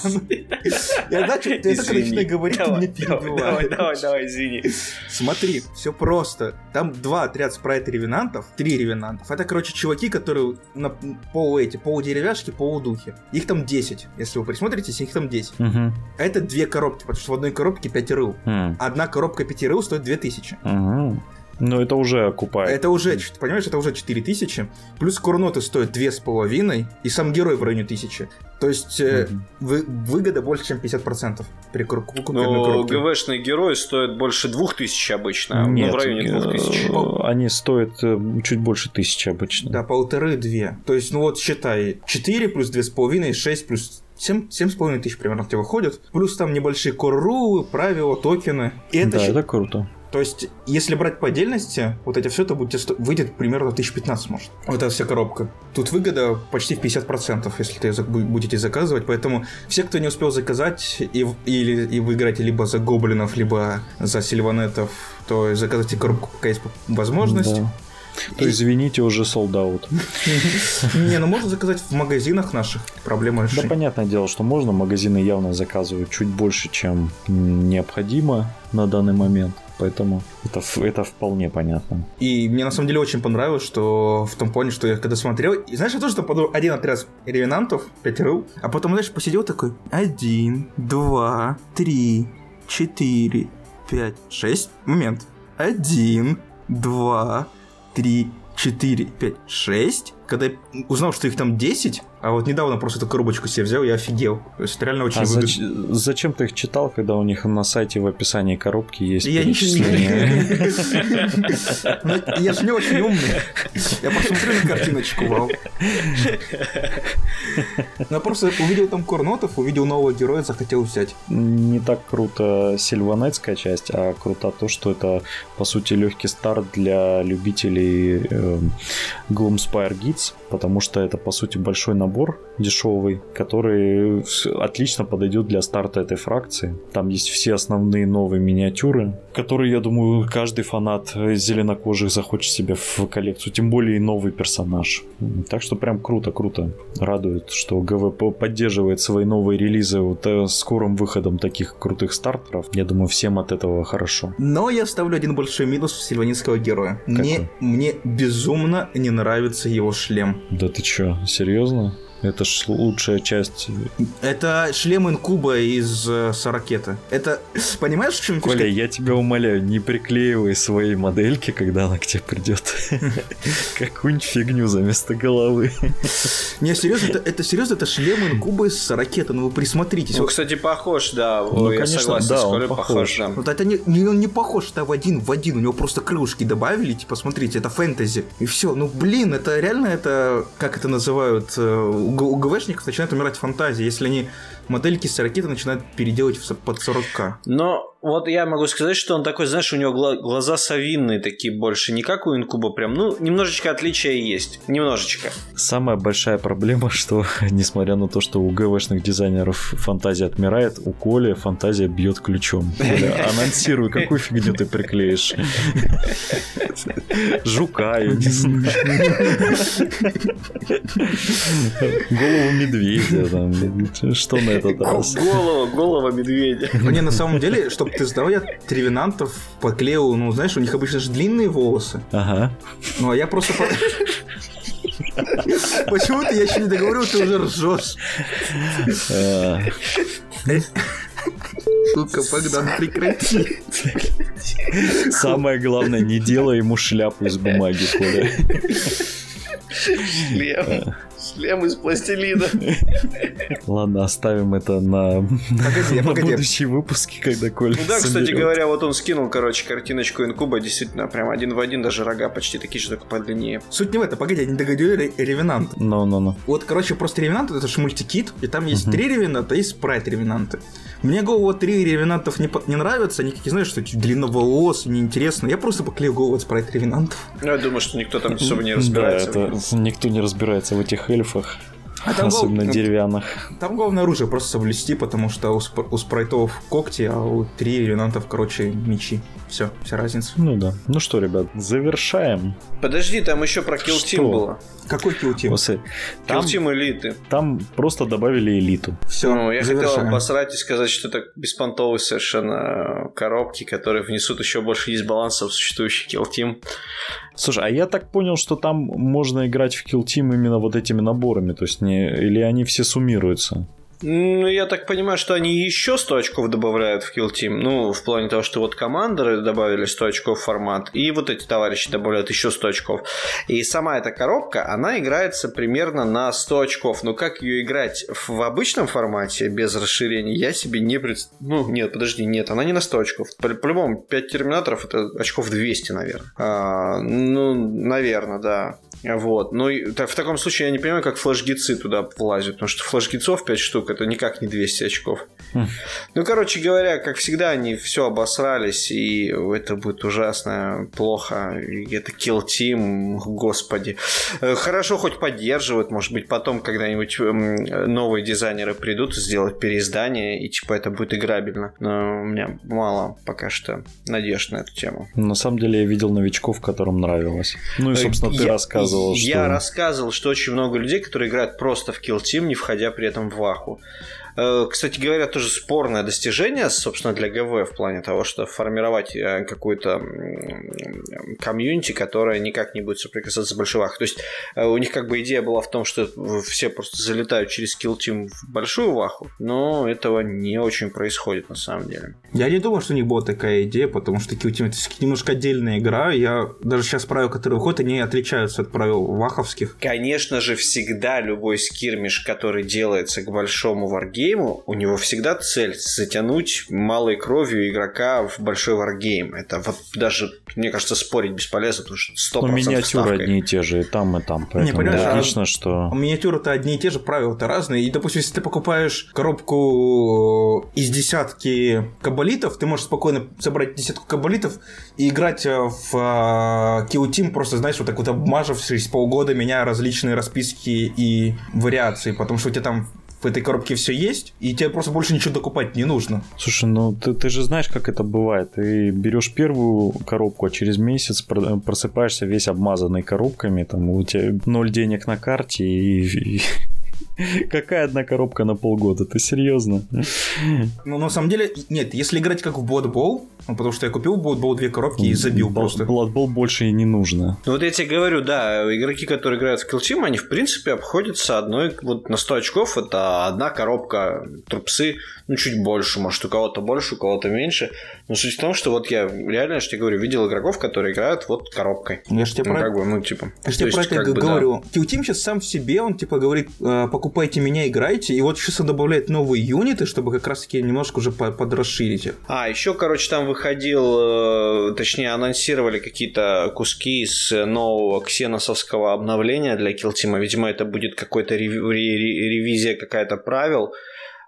Я так начинаю говорить, ты мне перебиваешь. Давай, давай, давай, извини. Смотри, все просто. Там два отряда спрайт ревенантов, три ревенантов. Это, короче, чуваки, которые на полу эти, полудеревяшки, полудухи. Их там 10. Если вы присмотритесь, их там 10. Это две коробки, потому что в одной коробке 5 рыл. Mm. Одна коробка 5 рыл стоит 2000. Mm-hmm. Ну, это уже окупает. Это уже, понимаешь, это уже 4000. Плюс курноты стоят 2,5, и сам герой в районе 1000. То есть mm-hmm. вы, выгода больше, чем 50% при купе Но ГВшные герои стоят больше 2000 обычно, Нет, ну, в районе 2000. Э, они стоят э, чуть больше 1000 обычно. Да, полторы-две. То есть, ну вот считай, 4 плюс 2,5, 6 плюс 7, 7,5 тысяч примерно в тебя выходит. Плюс там небольшие коррулы, правила, токены. И это да, щ... это круто. То есть, если брать по отдельности, вот это все это будет, выйдет примерно 1015 может. Вот эта вся коробка. Тут выгода почти в 50%, если ты будете заказывать. Поэтому все, кто не успел заказать и, или, и вы играете либо за гоблинов, либо за сильванетов, то заказывайте коробку, пока есть возможность. Да. То извините, уже солдат. Не, ну можно заказать в магазинах наших, проблема решена. Да, понятное дело, что можно, магазины явно заказывают чуть больше, чем необходимо на данный момент. Поэтому это, это вполне понятно. И мне на самом деле очень понравилось, что в том плане, что я когда смотрел, и знаешь, я тоже там подумал, один отряд ревенантов, 5 рыл, а потом, знаешь, посидел такой, один, два, три, четыре, пять, шесть, момент, один, два, три, четыре, пять, шесть. Когда я узнал, что их там 10, а вот недавно просто эту коробочку себе взял, я офигел. То есть это реально очень а зач... зачем ты их читал, когда у них на сайте в описании коробки есть Я ничего не... Ну, я же не очень умный. Я посмотрю на картиночку, вау. Я просто увидел там Корнотов, увидел нового героя, захотел взять. Не так круто сильванетская часть, а круто то, что это, по сути, легкий старт для любителей э, Gloomspire Guides, потому что это, по сути, большой набор набор дешевый, который отлично подойдет для старта этой фракции. Там есть все основные новые миниатюры, которые, я думаю, каждый фанат зеленокожих захочет себе в коллекцию. Тем более и новый персонаж. Так что прям круто, круто. Радует, что ГВП поддерживает свои новые релизы вот э, скорым выходом таких крутых стартеров. Я думаю, всем от этого хорошо. Но я ставлю один большой минус в сильванинского героя. Мне, мне безумно не нравится его шлем. Да ты чё, серьезно? Это ж лучшая часть. Это шлем инкуба из э, Сорокета. Это, понимаешь, в чем фишка? Коля, я тебя умоляю, не приклеивай свои модельки, когда она к тебе придет. Какую-нибудь фигню за место головы. Не, серьезно, это, это серьезно, это шлем инкуба из Сорокета, ну вы присмотритесь. Ну, кстати, похож, да. Ну, я конечно, согласен, да, он похож. похож да. Вот это не, не, он не похож, это в один в один, у него просто крылышки добавили, типа, смотрите, это фэнтези. И все, ну блин, это реально это, как это называют, э, у ГВшников начинает умирать фантазия. Если они модельки с ракеты начинают переделать под 40к. Но вот я могу сказать, что он такой, знаешь, у него глаза совинные такие больше, не как у инкуба прям, ну, немножечко отличия есть, немножечко. Самая большая проблема, что, несмотря на то, что у ГВшных дизайнеров фантазия отмирает, у Коли фантазия бьет ключом. Коля, анонсируй, какую фигню ты приклеишь. Жука, я не знаю. Голову медведя, там, что на этот раз? Голову, голова медведя. Не, на самом деле, чтобы ты знал, я тревинантов поклеил, ну, знаешь, у них обычно же длинные волосы. Ага. Ну, а я просто... Почему-то я еще не договорил, ты уже ржешь. Сука, Богдан, прекрати. Самое главное, не делай ему шляпу из бумаги, Коля. Шлем. Шлем из пластилина. Ладно, оставим это на, погоди, на погоди. будущие выпуски, когда Коля Ну да, кстати говоря, вот он скинул, короче, картиночку инкуба, действительно, прям один в один, даже рога почти такие же, только подлиннее. Суть не в этом, погоди, я не договорю Ревенант. Ну, ну, ну. Вот, короче, просто Ревенант это же мультикит, и там есть три Ревенанта, есть спрайт Ревенанты. Мне голову три ревенантов не, не нравятся, они какие, знаешь, что длинноволос, неинтересно. Я просто поклеил голову от спрайт ревенантов. Я думаю, что никто там особо не разбирается. Да, это никто не разбирается в этих эльфах. А там Особенно гол... деревянных. Там главное оружие просто соблюсти, потому что у, сп... у спрайтов когти, а у три ревенантов, короче, мечи. Все, вся разница. Ну да. Ну что, ребят, завершаем. Подожди, там еще про Kill Team было. Какой Kill Team? Там, Kill Team элиты. Там просто добавили элиту. Все, ну, я завершаем. хотел обосрать и сказать, что это беспонтовые совершенно коробки, которые внесут еще больше дисбаланса в существующий Kill Team. Слушай, а я так понял, что там можно играть в Kill Team именно вот этими наборами, то есть не... или они все суммируются? Ну, я так понимаю, что они еще 100 очков добавляют в Kill Team. Ну, в плане того, что вот командоры добавили 100 очков в формат, и вот эти товарищи добавляют еще 100 очков. И сама эта коробка, она играется примерно на 100 очков. Но как ее играть в обычном формате, без расширения, я себе не представляю. Ну, нет, подожди, нет, она не на 100 очков. По-любому, 5 терминаторов это очков 200, наверное. А, ну, наверное, да. Вот. Ну, в таком случае я не понимаю, как флеш-гицы туда влазят, потому что флеш-гицов 5 штук это никак не 200 очков. Хм. Ну, короче говоря, как всегда, они все обосрались, и это будет ужасно плохо. И это Kill Team, господи. Э, хорошо хоть поддерживают, может быть, потом когда-нибудь эм, новые дизайнеры придут сделать переиздание, и типа это будет играбельно. Но у меня мало пока что надежд на эту тему. На самом деле я видел новичков, которым нравилось. Ну и, собственно, ты я, рассказывал, что... Я рассказывал, что очень много людей, которые играют просто в Kill Team, не входя при этом в Ваху. Э, кстати говоря, тоже спорное достижение, собственно, для ГВ в плане того, что формировать э, какую-то комьюнити, которая никак не будет соприкасаться с большой вахой. То есть э, у них как бы идея была в том, что все просто залетают через Kill Team в большую ваху, но этого не очень происходит на самом деле. Я не думал, что у них была такая идея, потому что Kill Team это немножко отдельная игра. Я даже сейчас правила, которые выходят, они отличаются от правил ваховских. Конечно же, всегда любой скирмиш, который делается к большому варгейму, варгейму у него всегда цель затянуть малой кровью игрока в большой варгейм. Это вот даже, мне кажется, спорить бесполезно, потому что 100% Но миниатюры ставкой. одни и те же, и там, и там. Поэтому не, понимаешь, логично, а что... Миниатюры-то одни и те же, правила-то разные. И, допустим, если ты покупаешь коробку из десятки кабалитов, ты можешь спокойно собрать десятку кабалитов и играть э, в uh, Kill Team, просто, знаешь, вот так вот обмажившись полгода, меняя различные расписки и вариации, потому что у тебя там в этой коробке все есть, и тебе просто больше ничего докупать не нужно. Слушай, ну ты, ты же знаешь, как это бывает. Ты берешь первую коробку, а через месяц просыпаешься весь обмазанный коробками, там у тебя ноль денег на карте и, и Какая одна коробка на полгода? Ты серьезно? Ну, на самом деле, нет, если играть как в Blood Bowl, ну, потому что я купил Blood Bowl две коробки и забил просто. Blood Bowl больше и не нужно. Ну, вот я тебе говорю, да, игроки, которые играют в Kill Team, они, в принципе, обходятся одной, вот на 100 очков, это одна коробка трупсы, ну, чуть больше, может, у кого-то больше, у кого-то меньше. Но суть в том, что вот я реально, что я говорю, видел игроков, которые играют вот коробкой. Я же тебе ну, про... как бы, ну, типа... Я же тебе про это говорю. Да. Kill Team сейчас сам в себе, он, типа, говорит, «Э, покупайте меня, играйте, и вот сейчас он добавляет новые юниты, чтобы как раз-таки немножко уже подрасширить их. А, еще, короче, там выходил, э, точнее, анонсировали какие-то куски из нового ксеносовского обновления для Kill Team. Видимо, это будет какой-то ревизия какая-то правил,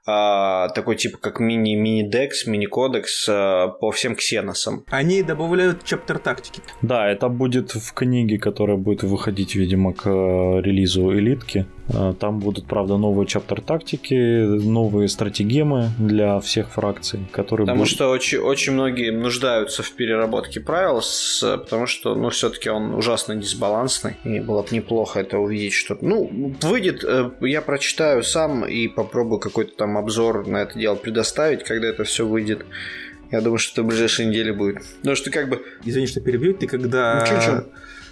а, такой типа как мини-мини-декс, мини-кодекс а, по всем ксеносам. Они добавляют чаптер тактики. Да, это будет в книге, которая будет выходить, видимо, к э, релизу элитки. А, там будут, правда, новые чаптер тактики, новые стратегемы для всех фракций, которые Потому будут... что очень, очень многие нуждаются в переработке правил, с, потому что, ну, все-таки он ужасно дисбалансный, и было бы неплохо это увидеть, что... Ну, выйдет, э, я прочитаю сам и попробую какой-то там обзор на это дело предоставить, когда это все выйдет. Я думаю, что это в ближайшие недели будет. Потому что как бы... Извини, что перебью, ты когда... Ну,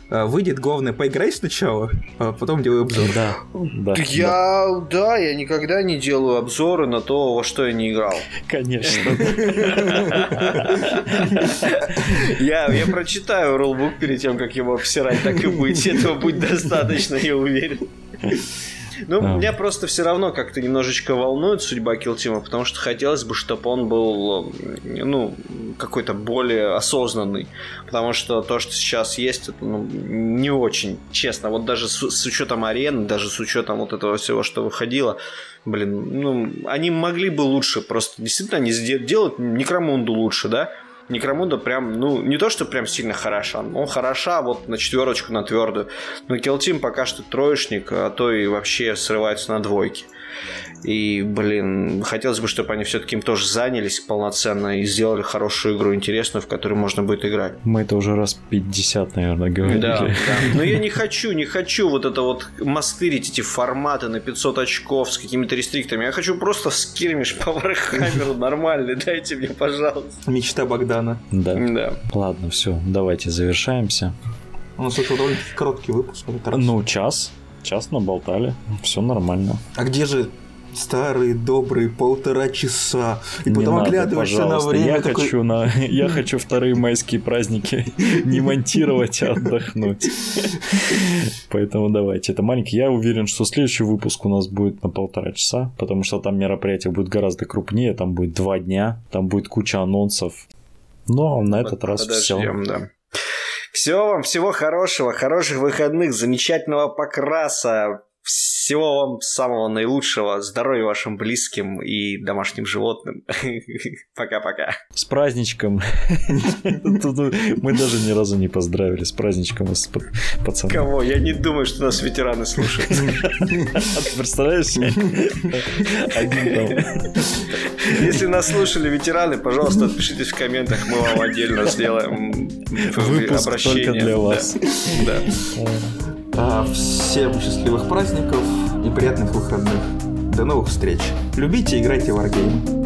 Выйдет, главное, поиграй сначала, а потом делай обзор. Да, да, Я, да, я никогда не делаю обзоры на то, во что я не играл. конечно. Я, я прочитаю рулбук перед тем, как его обсирать, так и быть. Этого будет достаточно, я уверен. Ну, Да. меня просто все равно как-то немножечко волнует судьба Килтима, потому что хотелось бы, чтобы он был, э, ну, какой-то более осознанный. Потому что то, что сейчас есть, это ну, не очень честно. Вот даже с, с учетом арены, даже с учетом вот этого всего, что выходило, блин, ну, они могли бы лучше просто. Действительно, они делают Некромунду лучше, да? Некромунда прям, ну, не то, что прям сильно хороша, но хороша вот на четверочку, на твердую. Но Килтим пока что троечник, а то и вообще срывается на двойки. И, блин, хотелось бы, чтобы они все-таки им тоже занялись полноценно и сделали хорошую игру, интересную, в которой можно будет играть. Мы это уже раз 50, наверное, говорили. Да, да. Но я не хочу, не хочу вот это вот мастырить эти форматы на 500 очков с какими-то рестриктами. Я хочу просто skirmish по Вархаммеру нормальный. Дайте мне, пожалуйста. Мечта Богдана. Да. Да. Ладно, все, давайте завершаемся. У нас это довольно короткий выпуск. Ну, час. Час наболтали. Все нормально. А где же старые добрые полтора часа? И Не потом надо, оглядываешься на пожалуйста. время Я такой, хочу на, я хочу вторые майские праздники не монтировать, а отдохнуть. Поэтому давайте. Это маленький. Я уверен, что следующий выпуск у нас будет на полтора часа, потому что там мероприятие будет гораздо крупнее. Там будет два дня, там будет куча анонсов. Но на этот раз все. Подождем, да. Всего вам, всего хорошего, хороших выходных, замечательного покраса, всего вам самого наилучшего, здоровья вашим близким и домашним животным. Пока-пока. С праздничком. Мы даже ни разу не поздравили с праздничком вас, п- пацаны. Кого? Я не думаю, что нас ветераны слушают. Представляешь? Если нас слушали ветераны, пожалуйста, отпишитесь в комментах, мы вам отдельно сделаем Выпуск только для вас. Да. а, всем счастливых праздников и приятных выходных. До новых встреч. Любите и играйте в Wargame.